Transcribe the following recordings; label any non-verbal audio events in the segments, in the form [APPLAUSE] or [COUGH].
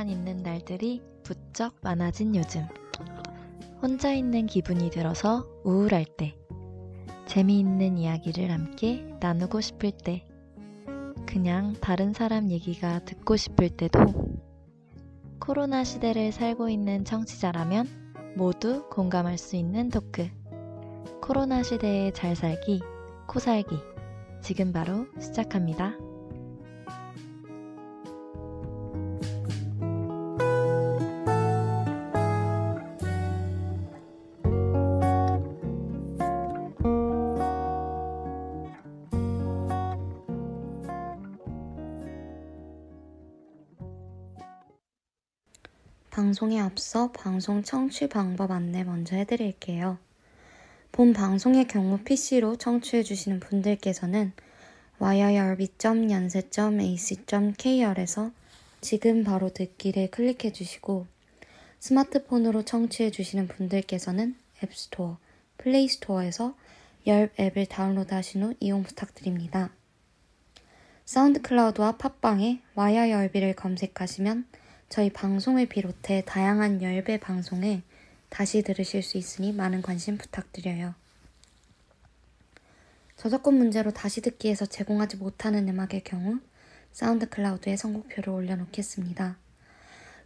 집에만 있는 날들이 부쩍 많아진 요즘. 혼자 있는 기분이 들어서 우울할 때. 재미있는 이야기를 함께 나누고 싶을 때. 그냥 다른 사람 얘기가 듣고 싶을 때도. 코로나 시대를 살고 있는 청취자라면 모두 공감할 수 있는 토크. 코로나 시대에 잘 살기, 코 살기. 지금 바로 시작합니다. 방송에 앞서 방송 청취 방법 안내 먼저 해드릴게요. 본 방송의 경우 PC로 청취해주시는 분들께서는 yirb.yonsei.ac.kr에서 지금 바로 듣기를 클릭해주시고 스마트폰으로 청취해주시는 분들께서는 앱스토어, 플레이스토어에서 YIRB 앱을 다운로드 하신 후 이용 부탁드립니다. 사운드 클라우드와 팟빵에 YIRB를 검색하시면 저희 방송을 비롯해 다양한 열배 방송을 다시 들으실 수 있으니 많은 관심 부탁드려요. 저작권 문제로 다시 듣기에서 제공하지 못하는 음악의 경우 사운드 클라우드에 선곡표를 올려놓겠습니다.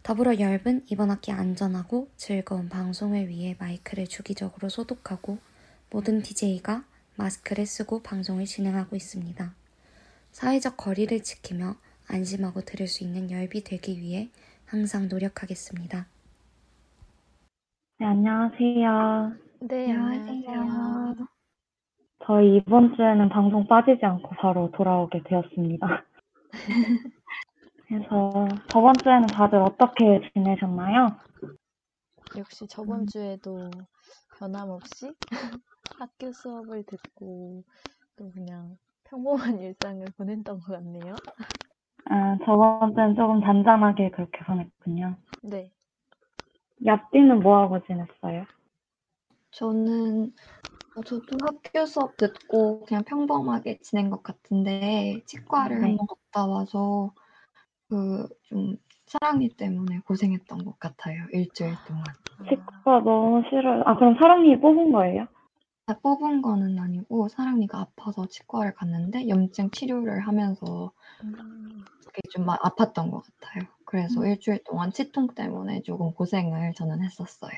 더불어 열분 이번 학기 안전하고 즐거운 방송을 위해 마이크를 주기적으로 소독하고 모든 DJ가 마스크를 쓰고 방송을 진행하고 있습니다. 사회적 거리를 지키며 안심하고 들을 수 있는 열비 되기 위해 항상 노력하겠습니다. 네, 안녕하세요. 네, 안녕하세요. 저희 이번 주에는 방송 빠지지 않고 바로 돌아오게 되었습니다. [LAUGHS] 그래서 저번 주에는 다들 어떻게 지내셨나요? 역시 저번 음. 주에도 변함없이 [LAUGHS] 학교 수업을 듣고 또 그냥 평범한 [LAUGHS] 일상을 보냈던 것 같네요. 아, 저번 주엔 조금 잔잔하게 그렇게 보냈군요. 네. 얍디는 뭐하고 지냈어요? 저는 어, 저도 학교 수업 듣고 그냥 평범하게 지낸 것 같은데 치과를 네. 한번 갔다 와서 그 좀 사랑니 때문에 고생했던 것 같아요. 일주일 동안. 치과 너무 싫어요. 아, 그럼 사랑니 뽑은 거예요? 다 뽑은 거는 아니고 사랑니가 아파서 치과를 갔는데 염증 치료를 하면서 음, 그게 좀 마- 아팠던 것 같아요. 그래서 음. 일주일 동안 치통 때문에 조금 고생을 저는 했었어요.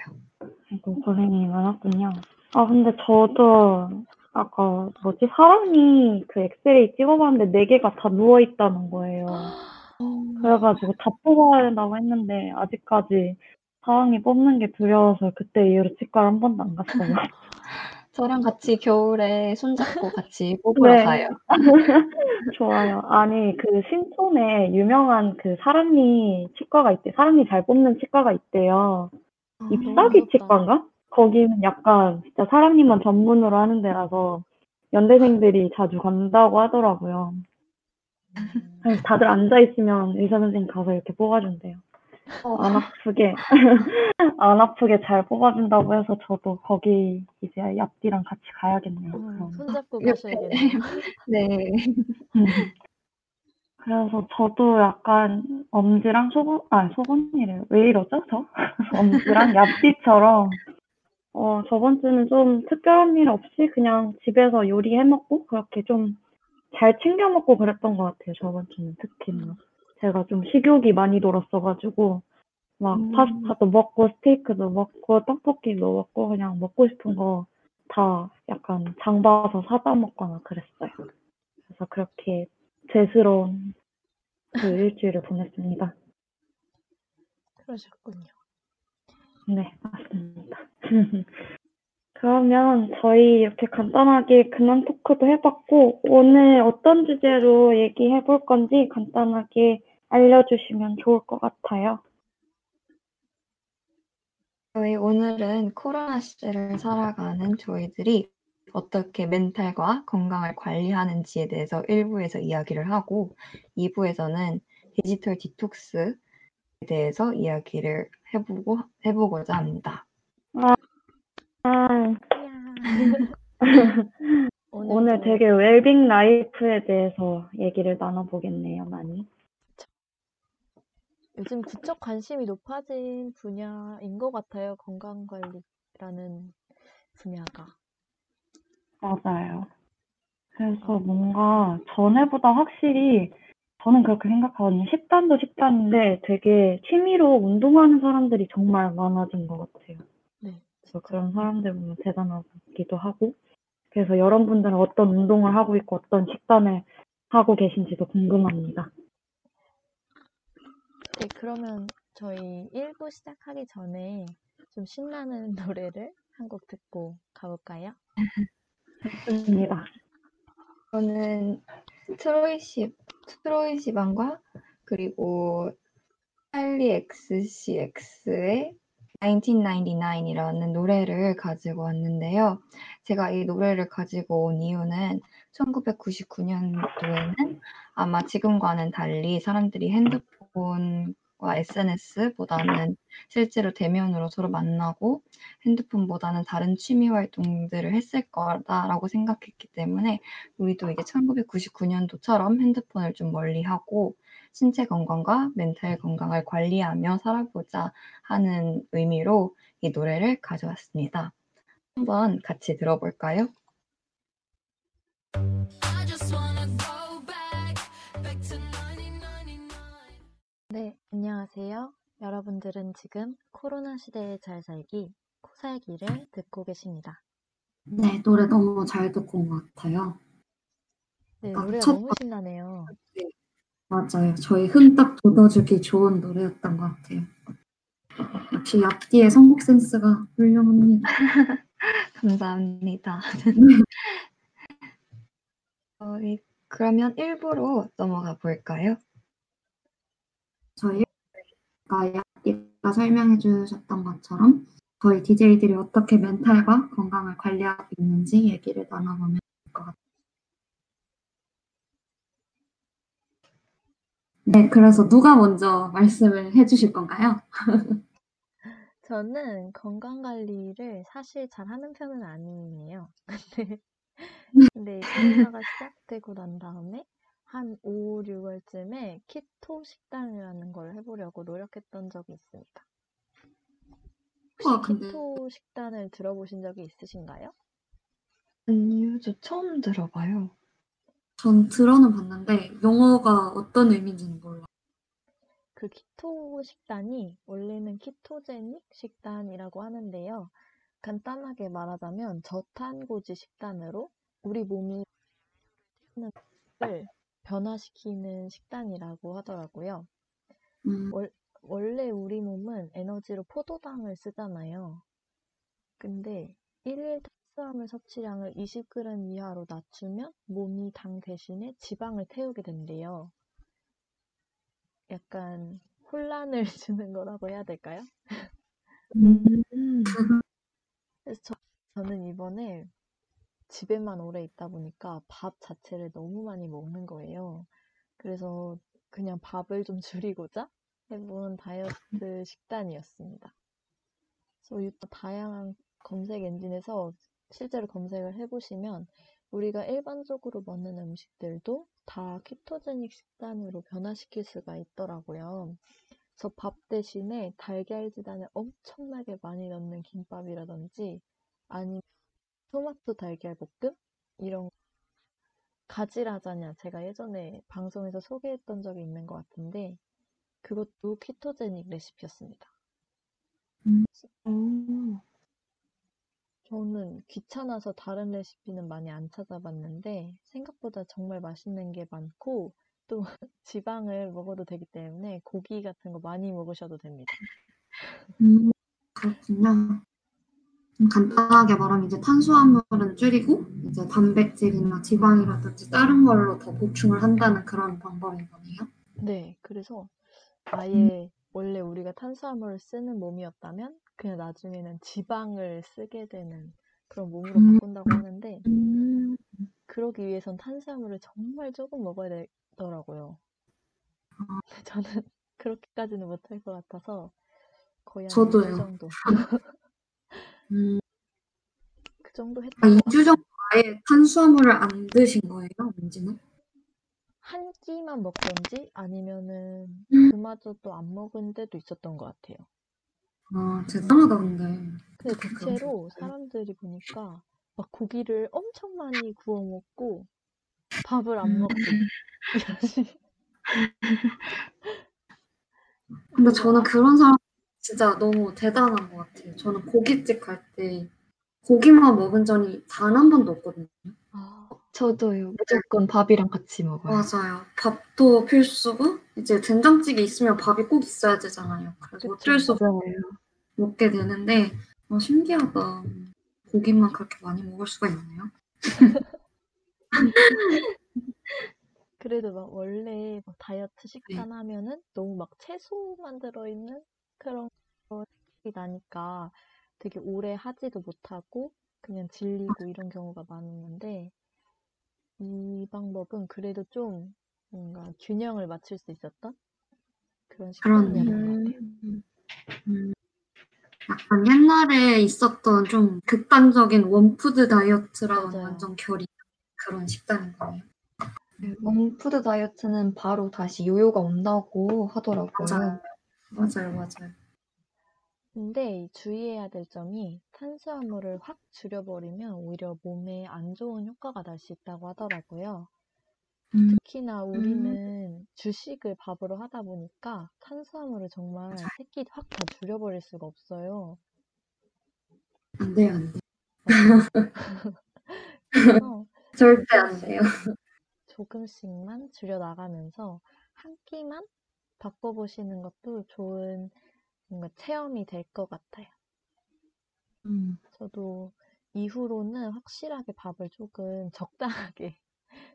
아이고, 고생이 많았군요. 아, 근데 저도 아까 뭐지? 사랑니 그 엑스레이 찍어봤는데 네 개가 다 누워있다는 거예요. [GASPS] 그래가지고 다 뽑아야 된다고 했는데 아직까지 사랑니 뽑는 게 두려워서 그때 이후로 치과를 한 번도 안 갔어요. [LAUGHS] 저랑 같이 겨울에 손잡고 같이 [LAUGHS] 뽑으러 네. 가요. [LAUGHS] 좋아요. 아니 그 신촌에 유명한 그 사랑니 치과가 있대. 사랑니 잘 뽑는 치과가 있대요. 아, 잎사귀 무섭다. 치과인가? 거기는 약간 진짜 사랑니만 전문으로 하는 데라서 연대생들이 자주 간다고 하더라고요. 음, 다들 앉아 있으면 의사 선생님 가서 이렇게 뽑아준대요. 어, 안 아프게 [LAUGHS] 안 아프게 잘 뽑아준다고 해서 저도 거기 이제 얍디랑 같이 가야겠네요. 음, 그럼. 손잡고. 가셔야겠네요. [LAUGHS] 네. [LAUGHS] 그래서 저도 약간 엄지랑 소금 아 소금이래요. 왜 이러죠 저? 엄지랑 얍디처럼 어 저번 주는 좀 특별한 일 없이 그냥 집에서 요리해 먹고 그렇게 좀 잘 챙겨 먹고 그랬던 것 같아요. 저번 주는 특히나 제가 좀 식욕이 많이 돌았어가지고 막 음. 파스타도 먹고 스테이크도 먹고 떡볶이도 먹고 그냥 먹고 싶은 거 다 약간 장 봐서 사다 먹거나 그랬어요. 그래서 그렇게 죄스러운 그 일주일을 보냈습니다. 그러셨군요. 네, 맞습니다. [LAUGHS] 그러면 저희 이렇게 간단하게 근황 토크도 해봤고, 오늘 어떤 주제로 얘기해 볼 건지 간단하게 알려주시면 좋을 것 같아요. 저희 오늘은 코로나 시대를 살아가는 저희들이 어떻게 멘탈과 건강을 관리하는지에 대해서 1부에서 이야기를 하고 2부에서는 디지털 디톡스에 대해서 이야기를 해보고, 해보고자 합니다. 아, [LAUGHS] 오늘 오늘도 되게 웰빙 라이프에 대해서 얘기를 나눠보겠네요, 많이. 요즘 부쩍 관심이 높아진 분야인 것 같아요. 건강관리라는 분야가. 맞아요. 그래서 뭔가 전에보다 확실히 저는 그렇게 생각하거든요. 식단도 식단인데 되게 취미로 운동하는 사람들이 정말 많아진 것 같아요. 네. 그래서 그런 사람들 보면 대단하기도 하고. 그래서 여러분들은 어떤 운동을 하고 있고 어떤 식단을 하고 계신지도 궁금합니다. 네, 그러면 저희 1부 시작하기 전에 좀 신나는 [LAUGHS] 노래를 한 곡 듣고 가볼까요? 좋습니다. 저는 트로이 시 트로이 시반과 그리고 찰리 XCX의 1999이라는 노래를 가지고 왔는데요. 제가 이 노래를 가지고 온 이유는 1999년도에는 아마 지금과는 달리 사람들이 핸드폰 과 SNS보다는 실제로 대면으로 서로 만나고 핸드폰보다는 다른 취미 활동들을 했을 거다라고 생각했기 때문에 우리도 이제 1999년도처럼 핸드폰을 좀 멀리하고 신체 건강과 멘탈 건강을 관리하며 살아보자 하는 의미로 이 노래를 가져왔습니다. 한번 같이 들어볼까요? 네, 안녕하세요. 여러분들은 지금 코로나 시대에 잘 살기, 코살기를 듣고 계십니다. 네, 노래 너무 잘 듣고 온 것 같아요. 네, 아, 노래가 첫 너무 신나네요. 맞아요. 저희 흥딱 돋워주기 좋은 노래였던 것 같아요. 역시 앞뒤의 선곡 센스가 훌륭합니다. [LAUGHS] 감사합니다. [LAUGHS] 어, 이- 그러면 1부로 넘어가 볼까요? 아까 설명해 주셨던 것처럼 저희 DJ들이 어떻게 멘탈과 건강을 관리하고 있는지 얘기를 나눠보면 될 것 같아요. 네, 그래서 누가 먼저 말씀을 해주실 건가요? [LAUGHS] 저는 건강 관리를 사실 잘 하는 편은 아니에요. [LAUGHS] 근데, 근데 이 코로나가 [LAUGHS] 시작되고 난 다음에 한 5, 6월쯤에 키토 식단이라는 걸 해보려고 노력했던 적이 있습니다. 혹시 우와, 근데- 키토 식단을 들어보신 적이 있으신가요? 아니요, 저 처음 들어봐요. 전 들어는 봤는데 용어가 어떤 의미인지는 몰라요. 그 키토 식단이 원래는 키토제닉 식단이라고 하는데요. 간단하게 말하자면 저탄고지 식단으로 우리 몸이 하는 을 변화시키는 식단이라고 하더라고요. 음, 원래 우리 몸은 에너지로 포도당을 쓰잖아요. 근데 일일 탄수화물 섭취량을 20g 이하로 낮추면 몸이 당 대신에 지방을 태우게 된대요. 약간 혼란을 [LAUGHS] 주는 거라고 해야 될까요? 음, 그래서 저, 저는 이번에 집에만 오래 있다 보니까 밥 자체를 너무 많이 먹는 거예요. 그래서 그냥 밥을 좀 줄이고자 해본 다이어트 [LAUGHS] 식단이었습니다. 그래서 다양한 검색 엔진에서 실제로 검색을 해보시면 우리가 일반적으로 먹는 음식들도 다 키토제닉 식단으로 변화시킬 수가 있더라고요. 그래서 밥 대신에 달걀 지단을 엄청나게 많이 넣는 김밥이라든지 아니면 토마토 달걀 볶음 이런 가지 라자냐 제가 예전에 방송에서 소개했던 적이 있는 것 같은데 그것도 키토제닉 레시피였습니다. 오, 저는 귀찮아서 다른 레시피는 많이 안 찾아봤는데 생각보다 정말 맛있는 게 많고 또 [LAUGHS] 지방을 먹어도 되기 때문에 고기 같은 거 많이 먹으셔도 됩니다. 음, 그렇군요. 좀 간단하게 말하면 이제 탄수화물은 줄이고 이제 단백질이나 지방이라든지 다른 걸로 더 보충을 한다는 그런 방법인 거네요. 네, 그래서 아예 원래 우리가 탄수화물을 쓰는 몸이었다면 그냥 나중에는 지방을 쓰게 되는 그런 몸으로 음. 바꾼다고 하는데 음, 그러기 위해선 탄수화물을 정말 조금 먹어야 되더라고요. 근데 [LAUGHS] 저는 그렇게까지는 못할 것 같아서 거의 한 저도요. 2주 정도 [LAUGHS] 음, 그 정도 했던 아, 것 2주 정도 아예 탄수화물을 안 드신 거예요, 민지는? 한 끼만 먹던지 아니면은 음. 그마저도 안 먹은 때도 있었던 것 같아요. 아, 대단하다, 근데. 근데 대체로 사람들이 보니까 막 고기를 엄청 많이 구워 먹고 밥을 안 음. 먹고 이러지. [LAUGHS] 근데 저는 그런 사람 진짜 너무 대단한 것 같아요. 저는 고깃집 갈 때 고기만 먹은 적이 단 한 번도 없거든요. 아, 저도요. 무조건 밥이랑 같이 먹어요. 맞아요. 밥도 필수고 이제 된장찌개 있으면 밥이 꼭 있어야 되잖아요. 그래서. 어쩔 수 없이. 먹게 되는데 어, 신기하다. 고기만 그렇게 많이 먹을 수가 있나요? [LAUGHS] 그래도 막 원래 막 다이어트 식단 하면은 너무 막 채소만 들어있는 그런 거 생각이 나니까 되게 오래 하지도 못하고 그냥 질리고 이런 경우가 많았는데 이 방법은 그래도 좀 뭔가 균형을 맞출 수 있었던 그런 식단이었던 것 같아요. 음, 약간 옛날에 있었던 좀 극단적인 원푸드 다이어트랑 맞아요. 완전 결이 그런 식단인 거예요. 네, 원푸드 다이어트는 바로 다시 요요가 온다고 하더라고요. 맞아요. 맞아요, 맞아요. 근데 이 주의해야 될 점이 탄수화물을 확 줄여버리면 오히려 몸에 안 좋은 효과가 날 수 있다고 하더라고요. 음, 특히나 우리는 주식을 밥으로 하다 보니까 탄수화물을 정말 새끼 확 다 줄여버릴 수가 없어요. 안 돼요, 안 돼요. [LAUGHS] 그래서 절대 안 돼요. 조금씩만 줄여나가면서 한 끼만 바꿔보시는 것도 좋은 뭔가 체험이 될 것 같아요. 음, 저도 이후로는 확실하게 밥을 조금 [LAUGHS] 적당하게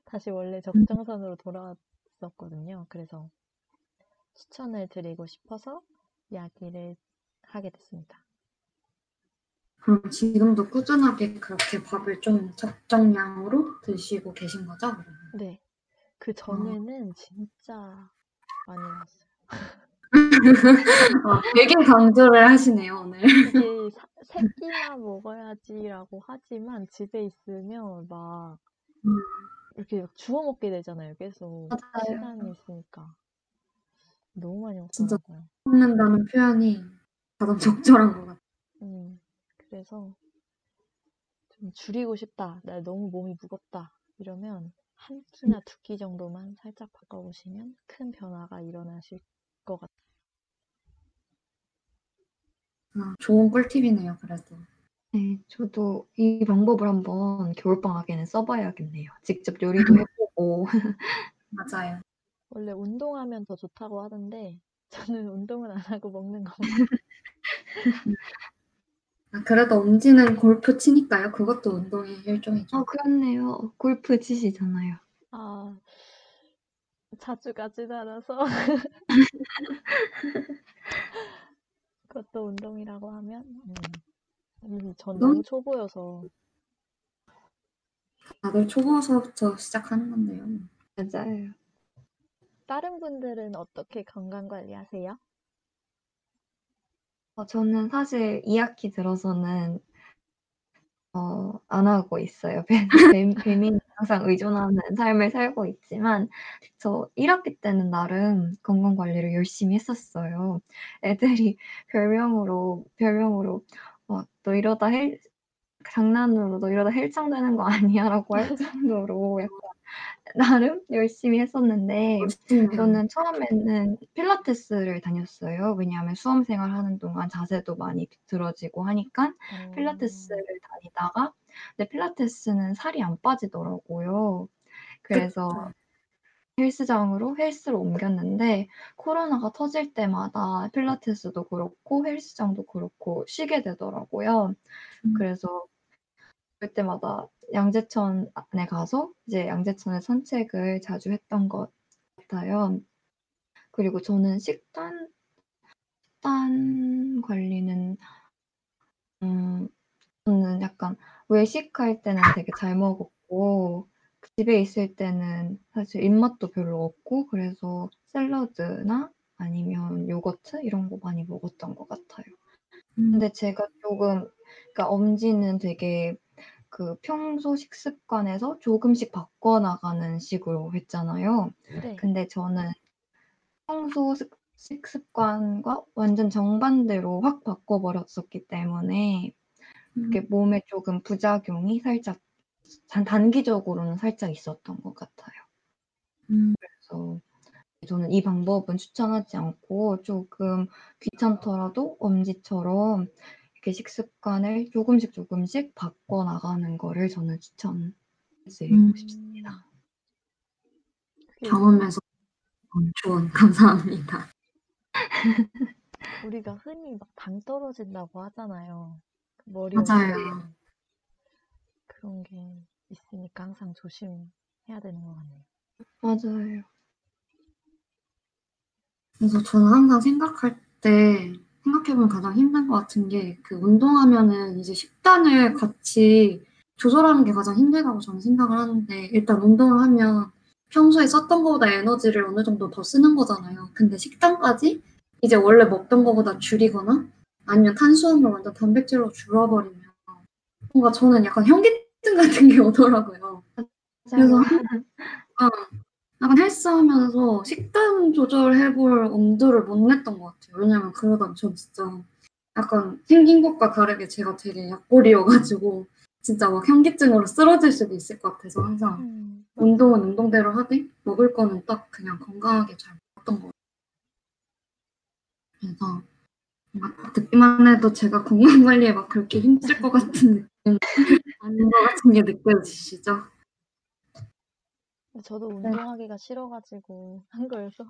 다시 원래 적정선으로 돌아왔었거든요. 그래서 추천을 드리고 싶어서 이야기를 하게 됐습니다. 그럼 지금도 꾸준하게 그렇게 밥을 좀 적정량으로 드시고 계신 거죠? 그러면? 네. 그 전에는 진짜 많이 먹었어요. 아, 되게 강조를 하시네요, 오늘. 이게 [LAUGHS] 사- 세 끼만 먹어야지라고 하지만 집에 있으면 막 음. 이렇게 막 주워 먹게 되잖아요. 계속 맞아요. 시간이 있으니까 너무 많이 진짜. 먹더라고요. 먹는다는 표현이 가장 적절한 것 같아요. 음, 그래서 좀 줄이고 싶다. 나 너무 몸이 무겁다. 이러면 한 끼나 두 끼 정도만 살짝 바꿔보시면 큰 변화가 일어나실 것 같아요. 아, 좋은 꿀팁이네요, 그래도. 네, 저도 이 방법을 한번 겨울방학에는 써봐야겠네요. 직접 요리도 해보고. [LAUGHS] 맞아요. 원래 운동하면 더 좋다고 하던데 저는 운동은 안 하고 먹는 거 [LAUGHS] 아, 그래도 엄지는 골프 치니까요. 그것도 운동의 일종이죠. 아, 그렇네요. 골프 치시잖아요. 아, 자주 가진 않아서 [LAUGHS] 그것도 운동이라고 하면 음, 음, 전? 너무 초보여서 다들 초보서부터 시작하는 건데요. 맞아요. 다른 분들은 어떻게 건강 관리하세요? 어, 저는 사실 2 학기 들어서는 어, 안 하고 있어요. [LAUGHS] 뱀, 뱀, 뱀이 항상 의존하는 삶을 살고 있지만 저 1 학기 때는 나름 건강 관리를 열심히 했었어요. 애들이 별명으로 별명으로 어, 너 이러다 헬 장난으로 너 이러다 헬창 되는 거 아니야라고 할 정도로 약간 나름 열심히 했었는데. 저는 처음에는 필라테스를 다녔어요. 왜냐하면 수험 생활하는 동안 자세도 많이 비틀어지고 하니까 어, 필라테스를 다니다가 근데 필라테스는 살이 안 빠지더라고요. 그래서 그쵸. 헬스장으로 헬스로 옮겼는데 코로나가 터질 때마다 필라테스도 그렇고 헬스장도 그렇고 쉬게 되더라고요. 음. 그래서 그럴 때마다 양재천에 가서 이제 양재천에 산책을 자주 했던 것 같아요. 그리고 저는 식단 식단 관리는 음 저는 약간 외식할 때는 되게 잘 먹었고 집에 있을 때는 사실 입맛도 별로 없고 그래서 샐러드나 아니면 요거트 이런 거 많이 먹었던 것 같아요. 음, 근데 제가 조금 그러니까 엄지는 되게 그 평소 식습관에서 조금씩 바꿔나가는 식으로 했잖아요. 네. 근데 저는 평소 식- 식습관과 완전 정반대로 확 바꿔버렸었기 때문에 그게 몸에 조금 부작용이 살짝 단, 단기적으로는 살짝 있었던 것 같아요. 음. 그래서 저는 이 방법은 추천하지 않고 조금 귀찮더라도 엄지처럼 이렇게 식습관을 조금씩 조금씩 바꿔 나가는 거를 저는 추천드리고 음. 싶습니다. 경험에서 온 조언 [LAUGHS] 감사합니다. [LAUGHS] 우리가 흔히 막 당 떨어진다고 하잖아요. 그 머리 맞아요. 그런 게 있으니까 항상 조심해야 되는 것 같네요. 맞아요. 그래서 저는 항상 생각할 때 생각해보면 가장 힘든 것 같은 게 그 운동하면은 이제 식단을 같이 조절하는 게 가장 힘들다고 저는 생각을 하는데 일단 운동을 하면 평소에 썼던 것보다 에너지를 어느 정도 더 쓰는 거잖아요. 근데 식단까지 이제 원래 먹던 것보다 줄이거나 아니면 탄수화물 완전 단백질로 줄여버리면 뭔가 저는 약간 현기증 같은 게 오더라고요. 그래서 [LAUGHS] 어, 약간 헬스하면서 식단 조절해볼 엄두를 못 냈던 것 같아요. 왜냐면 그러다 저 진짜 약간 생긴 것과 다르게 제가 되게 약골이어가지고 진짜 막 현기증으로 쓰러질 수도 있을 것 같아서 항상 음, 운동은 운동대로 하되 먹을 거는 딱 그냥 건강하게 잘 먹었던 것 같아요. 그래서 딱 듣기만 해도 제가 건강 관리에 막 그렇게 힘들 것 같은 느낌 아닌 것 같은 게 느껴지시죠? 저도 운동하기가 싫어가지고 [LAUGHS] 한 거여서.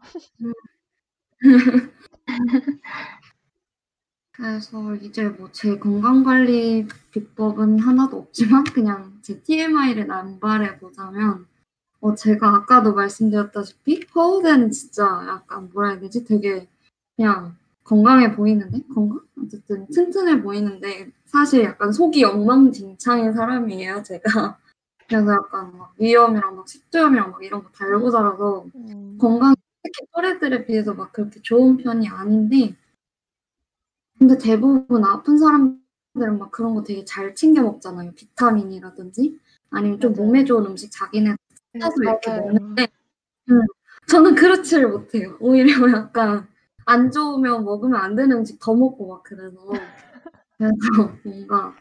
그래서 이제 뭐 제 건강관리 비법은 하나도 없지만 그냥 제 TMI를 남발해 보자면 어 제가 아까도 말씀드렸다시피 허우대는 진짜 약간 뭐라 해야 되지? 되게 그냥 건강해 보이는데 건강? 어쨌든 튼튼해 보이는데 사실 약간 속이 엉망진창인 사람이에요 제가 그래서 약간 막 위염이랑 막 식도염이랑 막 이런 거 달고 자라서 음, 건강이 특히 또래들에 비해서 막 그렇게 좋은 편이 아닌데 근데 대부분 아픈 사람들은 막 그런 거 되게 잘 챙겨 먹잖아요. 비타민이라든지 아니면 좀 맞아요. 몸에 좋은 음식 자기네 찾아서 이렇게 맞아요. 먹는데 음, 저는 그렇지를 못해요. 오히려 [LAUGHS] 약간 안 좋으면 먹으면 안 되는 음식 더 먹고 막 그래서 그래서 뭔가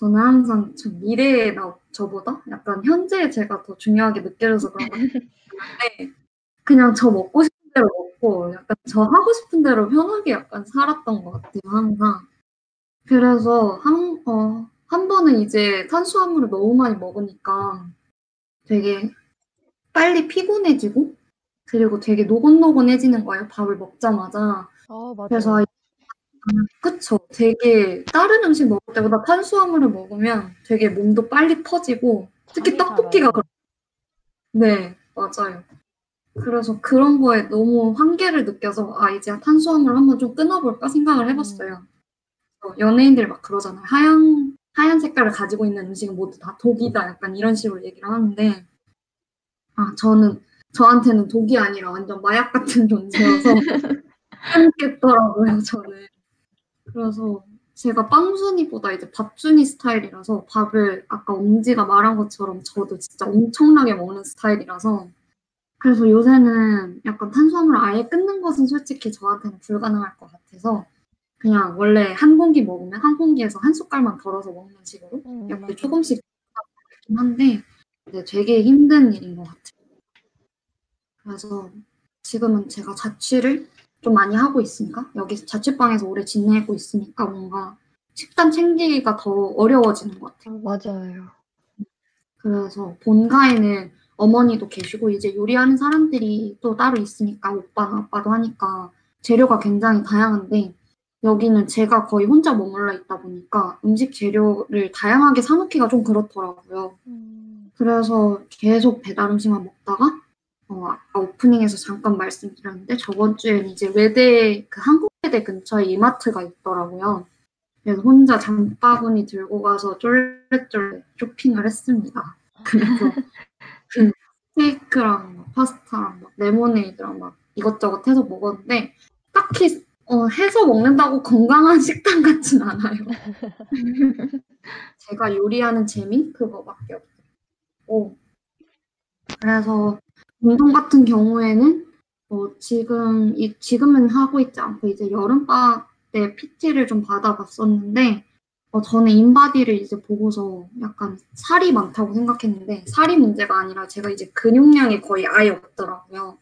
저는 항상 좀 미래의 나 저보다 약간 현재의 제가 더 중요하게 느껴져서 그런 것 같은데 그냥 저 먹고 싶은 대로 먹고 약간 저 하고 싶은 대로 편하게 약간 살았던 것 같아요 항상. 그래서 한, 어, 한 번은 이제 탄수화물을 너무 많이 먹으니까 되게 빨리 피곤해지고 그리고 되게 노곤노곤해지는 거예요 밥을 먹자마자. 아, 맞아요. 그래서 그쵸. 되게 다른 음식 먹을 때보다 탄수화물을 먹으면 되게 몸도 빨리 퍼지고 특히 잠이 떡볶이가. 그렇 네, 맞아요. 그래서 그런 거에 너무 한계를 느껴서 아 이제 탄수화물 한번 좀 끊어 볼까 생각을 해봤어요. 어, 연예인들 막 그러잖아요. 하얀 하얀 색깔을 가지고 있는 음식은 모두 다 독이다. 약간 이런 식으로 얘기를 하는데 아 저는 저한테는 독이 아니라 완전 마약 같은 존재여서 [LAUGHS] 끊겠더라고요. 저는. 그래서 제가 빵순이보다 이제 밥순이 스타일이라서 밥을 아까 엄지가 말한 것처럼 저도 진짜 엄청나게 먹는 스타일이라서 그래서 요새는 약간 탄수화물을 아예 끊는 것은 솔직히 저한테는 불가능할 것 같아서 그냥 원래 한 공기 먹으면 한 공기에서 한 숟갈만 덜어서 먹는 식으로 음, 이렇게 맞아요. 조금씩 하긴 한데 근데 되게 힘든 일인 것 같아요. 그래서 지금은 제가 자취를 좀 많이 하고 있으니까 여기 자취방에서 오래 지내고 있으니까 뭔가 식단 챙기기가 더 어려워지는 것 같아요. 맞아요. 그래서 본가에는 어머니도 계시고 이제 요리하는 사람들이 또 따로 있으니까 오빠나 아빠도 하니까 재료가 굉장히 다양한데 여기는 제가 거의 혼자 머물러 있다 보니까 음식 재료를 다양하게 사놓기가 좀 그렇더라고요. 음, 그래서 계속 배달 음식만 먹다가 어, 아까 오프닝에서 잠깐 말씀드렸는데 저번 주엔 이제 외대 그 한국 외대 근처에 이마트가 있더라고요. 그래서 혼자 장바구니 들고 가서 쫄래쫄래 쇼핑을 했습니다. 그래서 [LAUGHS] 그 스테이크랑 막 파스타랑 막 레모네이드랑 막 이것저것 해서 먹었는데 딱히 어, 해서 먹는다고 건강한 [LAUGHS] 식단 같진 않아요. [LAUGHS] 제가 요리하는 재미 그거밖에 없고 그래서 운동 같은 경우에는 뭐 지금 이 지금은 하고 있지 않고 이제 여름방학 때 PT를 좀 받아봤었는데 어, 저는 인바디를 이제 보고서 약간 살이 많다고 생각했는데 살이 문제가 아니라 제가 이제 근육량이 거의 아예 없더라고요.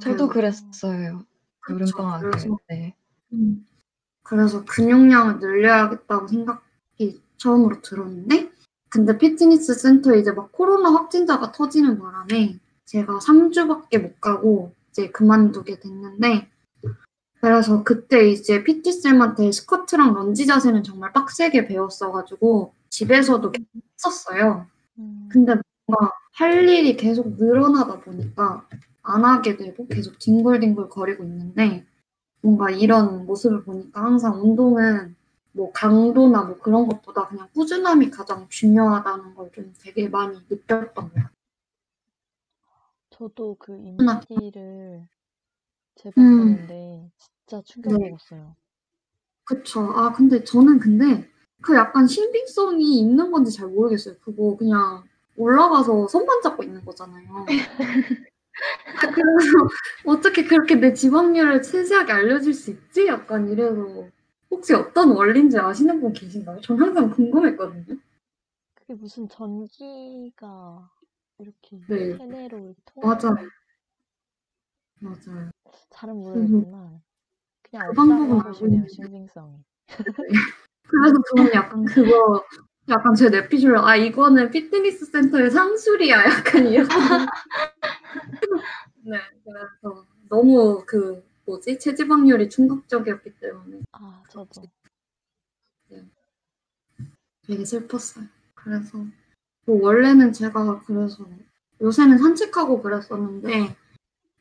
저도 그랬어요. 그래서 때. 음. 그래서 근육량을 늘려야겠다고 생각이 처음으로 들었는데, 근데 피트니스 센터에 이제 막 코로나 확진자가 터지는 바람에 제가 3주밖에 못 가고 이제 그만두게 됐는데, 그래서 그때 이제 PT쌤한테 스쿼트랑 런지 자세는 정말 빡세게 배웠어가지고 집에서도 했었어요. 음, 근데 뭔가 할 일이 계속 늘어나다 보니까 안 하게 되고 계속 뒹굴뒹굴 거리고 있는데 뭔가 이런 모습을 보니까 항상 운동은 뭐 강도나 뭐 그런 것보다 그냥 꾸준함이 가장 중요하다는 걸 좀 되게 많이 느꼈던 것 같아요. 저도 그 음. 인바디를 재봤었는데 진짜 충격 네. 먹었어요. 그쵸. 아, 근데 저는 근데 그 약간 신빙성이 있는 건지 잘 모르겠어요. 그거 그냥 올라가서 손만 잡고 있는 거잖아요. 아, 그래서 어떻게 그렇게 내 지방률을 세세하게 알려줄 수 있지? 약간 이래서 혹시 어떤 원리인지 아시는 분 계신가요? 전 항상 궁금했거든요. 그게 무슨 전기가 이렇게 네. 체내로 맞아요. 통하는 맞아요. 잘은 모르겠지만 그냥 그 방법은 있는데. 신빙성이. [LAUGHS] 그래서 저는 약간 그거 약간 제 내피셜로 아 이거는 피트니스 센터의 상술이야 약간 이런 [LAUGHS] 네 그래서 너무 그 뭐지 체지방률이 충격적이었기 때문에 아 저도. 되게 슬펐어요. 그래서 뭐 원래는 제가 그래서 요새는 산책하고 그랬었는데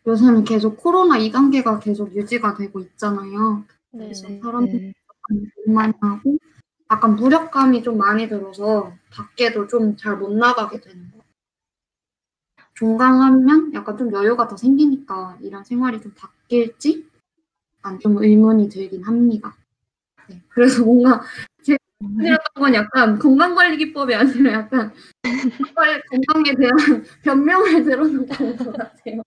요새는 계속 코로나 2단계가 계속 유지가 되고 있잖아요. 네. 그래서 네. 사람들이 못 많이 하고 약간 무력감이 좀 많이 들어서 밖에도 좀 잘 못 나가게 되는 거예요. 종강하면 약간 좀 여유가 더 생기니까 이런 생활이 좀 바뀔지 약간 좀 의문이 들긴 합니다. 네, 그래서 뭔가 드렸던 건 약간 건강관리 기법이 아니라 약간 건강- 건강에 대한 [LAUGHS] 변명을 들어놓고 온것 같아요.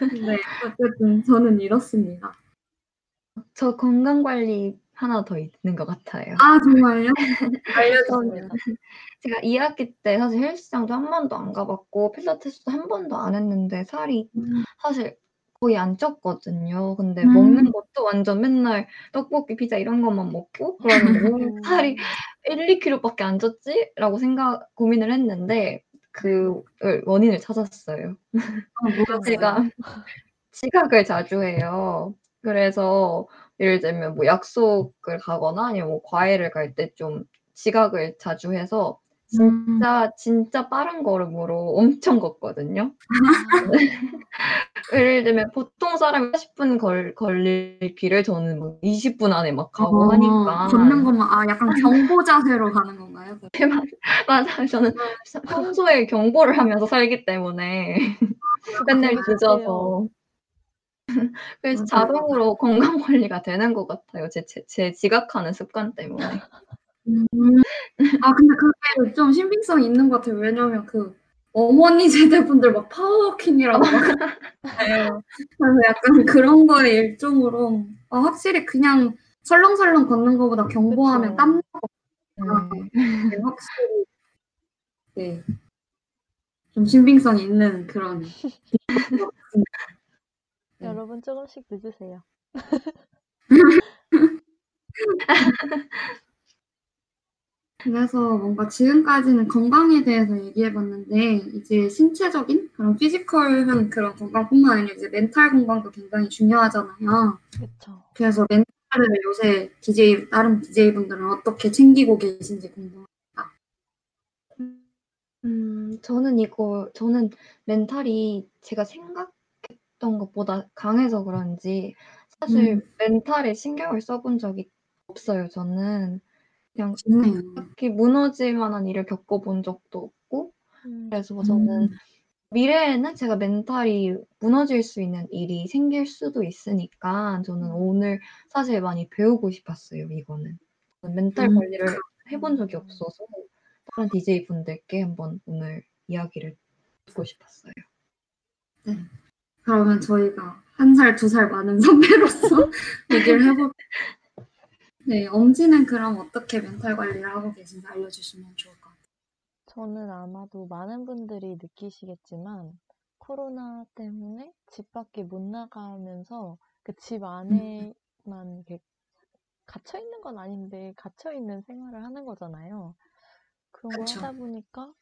네, 어쨌든 저는 이렇습니다. 저 건강 관리 하나 더 있는 것 같아요. 아 정말요? [LAUGHS] 알려주세요. 제가 2학기 때 사실 헬스장도 한 번도 안 가봤고 필라테스도 한 번도 안 했는데 살이 음. 사실 거의 안 쪘거든요. 근데 음. 먹는 것도 완전 맨날 떡볶이, 피자 이런 것만 먹고 그러면 왜 음. 살이 1, 2kg밖에 안 쪘지? 라고 생각 고민을 했는데 그 원인을 찾았어요. 아? 제가 지각을 자주 해요. 그래서 예를 들면 뭐 약속을 가거나 아니면 뭐 과외를 갈 때 좀 지각을 자주 해서 음. 진짜 진짜 빠른 걸음으로 엄청 걷거든요. [LAUGHS] 예를 들면 보통 사람이 40분 걸 걸릴 길을 저는 뭐 20분 안에 막 가고 어, 하니까 걷는 것만 아 약간 경보 자세로 가는 건가요? [LAUGHS] 맞아요. 저는 평소에 경보를 하면서 살기 때문에 맨날 늦어서 [LAUGHS] 그래서 맞아요. 자동으로 건강 관리가 되는 것 같아요. 제, 제, 제 지각하는 습관 때문에. 음. 아 근데 그게 좀 신빙성이 있는 것 같아요. 왜냐면 그 어머니 세대분들 막 파워워킹이라고 막. 그래서 약간 그런 거에 일종으로 아, 확실히 그냥 설렁설렁 걷는 것보다 경보하면. 땀 네. 나게 확실히 네. 좀 신빙성이 있는 그런 [LAUGHS] 네. 여러분 조금씩 늦으세요. [LAUGHS] 그래서 뭔가 지금까지는 건강에 대해서 얘기해봤는데 이제 신체적인 그런 physical한 그런 건강뿐만 아니라 이제 멘탈 건강도 굉장히 중요하잖아요. 그렇죠. 그래서 멘탈을 요새 DJ 다른 DJ 분들은 어떻게 챙기고 계신지 궁금해요. 음, 저는 이거, 저는 멘탈이 제가 생각했던 것보다 강해서 그런지 사실 음. 멘탈에 신경을 써본 적이 없어요. 저는 그냥 좋네요. 딱히 무너질 만한 일을 겪어본 적도 없고 음, 그래서 저는 음. 미래에는 제가 멘탈이 무너질 수 있는 일이 생길 수도 있으니까 저는 음. 오늘 사실 많이 배우고 싶었어요, 이거는. 멘탈 음. 관리를 해본 적이 음. 없어서 다른 DJ 분들께 한번 오늘 이야기를 듣고 싶었어요. 그러면 저희가 한 살, 두 살 많은 [LAUGHS] 선배로서 얘기를 해볼게요. 네, 엄지는 그럼 어떻게 멘탈 관리를 하고 계신지 알려주시면 좋을 것 같아요. 저는 아마도 많은 분들이 느끼시겠지만 코로나 때문에 집 밖에 못 나가면서 그 집 안에만 이렇게 갇혀 있는 건 아닌데 갇혀 있는 생활을 하는 거잖아요. 그런 걸 그쵸. 하다 보니까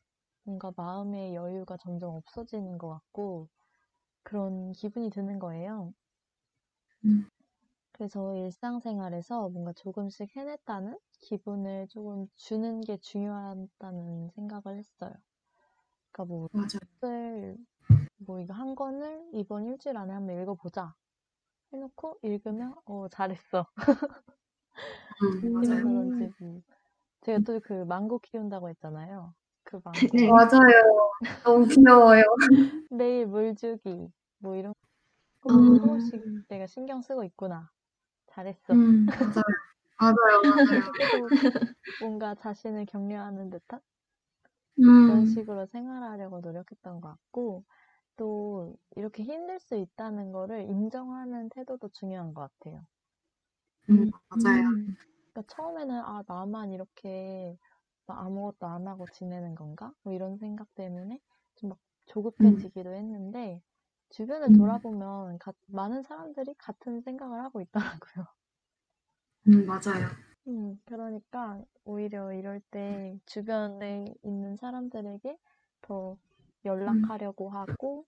뭔가 마음의 여유가 점점 없어지는 것 같고 그런 기분이 드는 거예요. 음. 그래서 일상생활에서 뭔가 조금씩 해냈다는 기분을 조금 주는 게 중요하다는 생각을 했어요. 그러니까 뭐. 책을 뭐 이거 한 권을 이번 일주일 안에 한번 읽어보자 해놓고 읽으면 어 잘했어 음, [LAUGHS] 맞아요. 그런지 뭐 제가 또 그 망고 키운다고 했잖아요. 그 망고 네. 맞아요. 너무 귀여워요. [LAUGHS] 매일 물 주기 뭐 이런 거 음. 조금씩 내가 신경 쓰고 있구나 잘했어 음, [LAUGHS] 맞아요. 맞아요, 맞아요. 뭔가 자신을 격려하는 듯한 그런 음, 식으로 생활하려고 노력했던 것 같고, 또 이렇게 힘들 수 있다는 거를 인정하는 태도도 중요한 것 같아요. 음, 맞아요. 그러니까 처음에는 아, 나만 이렇게 막 아무것도 안 하고 지내는 건가? 뭐 이런 생각 때문에 좀막 조급해지기도 했는데, 주변을 음. 돌아보면 가- 많은 사람들이 같은 생각을 하고 있더라고요. 음, 맞아요. 음, 그러니까 오히려 이럴 때 주변에 있는 사람들에게 더 연락하려고 하고,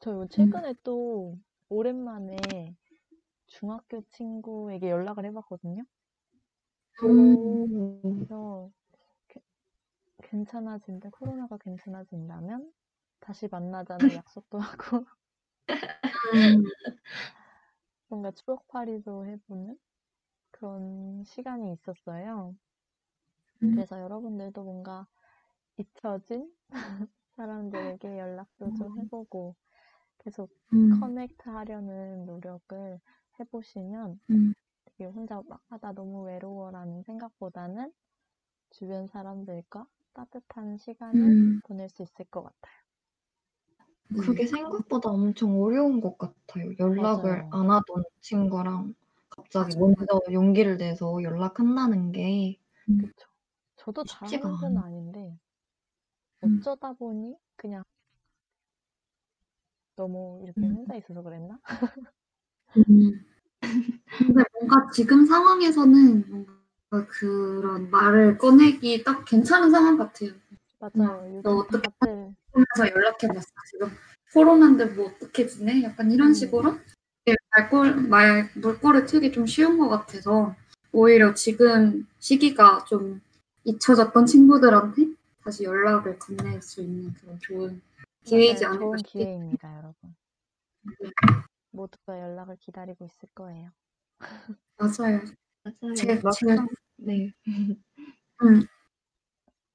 저요 최근에 또 오랜만에 중학교 친구에게 연락을 해봤거든요. 음, 그래서 게- 괜찮아진다, 코로나가 괜찮아진다면 다시 만나자는 [LAUGHS] 약속도 하고, 음, 뭔가 추억팔이도 해보는 그런 시간이 있었어요. 음. 그래서 여러분들도 뭔가 잊혀진 [LAUGHS] 사람들에게 연락도 좀 해보고 계속 음, 커넥트 하려는 노력을 해보시면 음. 되게 혼자 막, 아, 나 너무 외로워라는 생각보다는 주변 사람들과 따뜻한 시간을 음. 보낼 수 있을 것 같아요. 네. 그게 생각보다 엄청 어려운 것 같아요. 연락을 맞아요. 안 하던 친구랑 갑자기 맞아요. 먼저 용기를 내서 연락한다는 게 그쵸. 저도 쉽지가 잘하는 편은 않아. 아닌데 음. 어쩌다 보니 그냥 너무 이렇게 음. 혼자 있어서 그랬나? 음. [LAUGHS] 근데 뭔가 지금 상황에서는 뭔가 그런 말을 꺼내기 딱 괜찮은 상황 같아요. 맞아요. 너 요즘 어떻게 다들 하면서 연락해봤어. 지금 코로나인데 뭐 어떻게 지내? 약간 이런 음. 식으로 말골 말 물꼬를 트기 좀 쉬운 것 같아서 오히려 지금 시기가 좀 잊혀졌던 친구들한테 다시 연락을 건넬 수 있는 그런 좋은 기회이지 맞아요. 않을까 좋은 싶어요. 기회입니다, 여러분. 모두가 연락을 기다리고 있을 거예요. [LAUGHS] 맞아요. 맞아요. 제, 제, 막상 네. 음.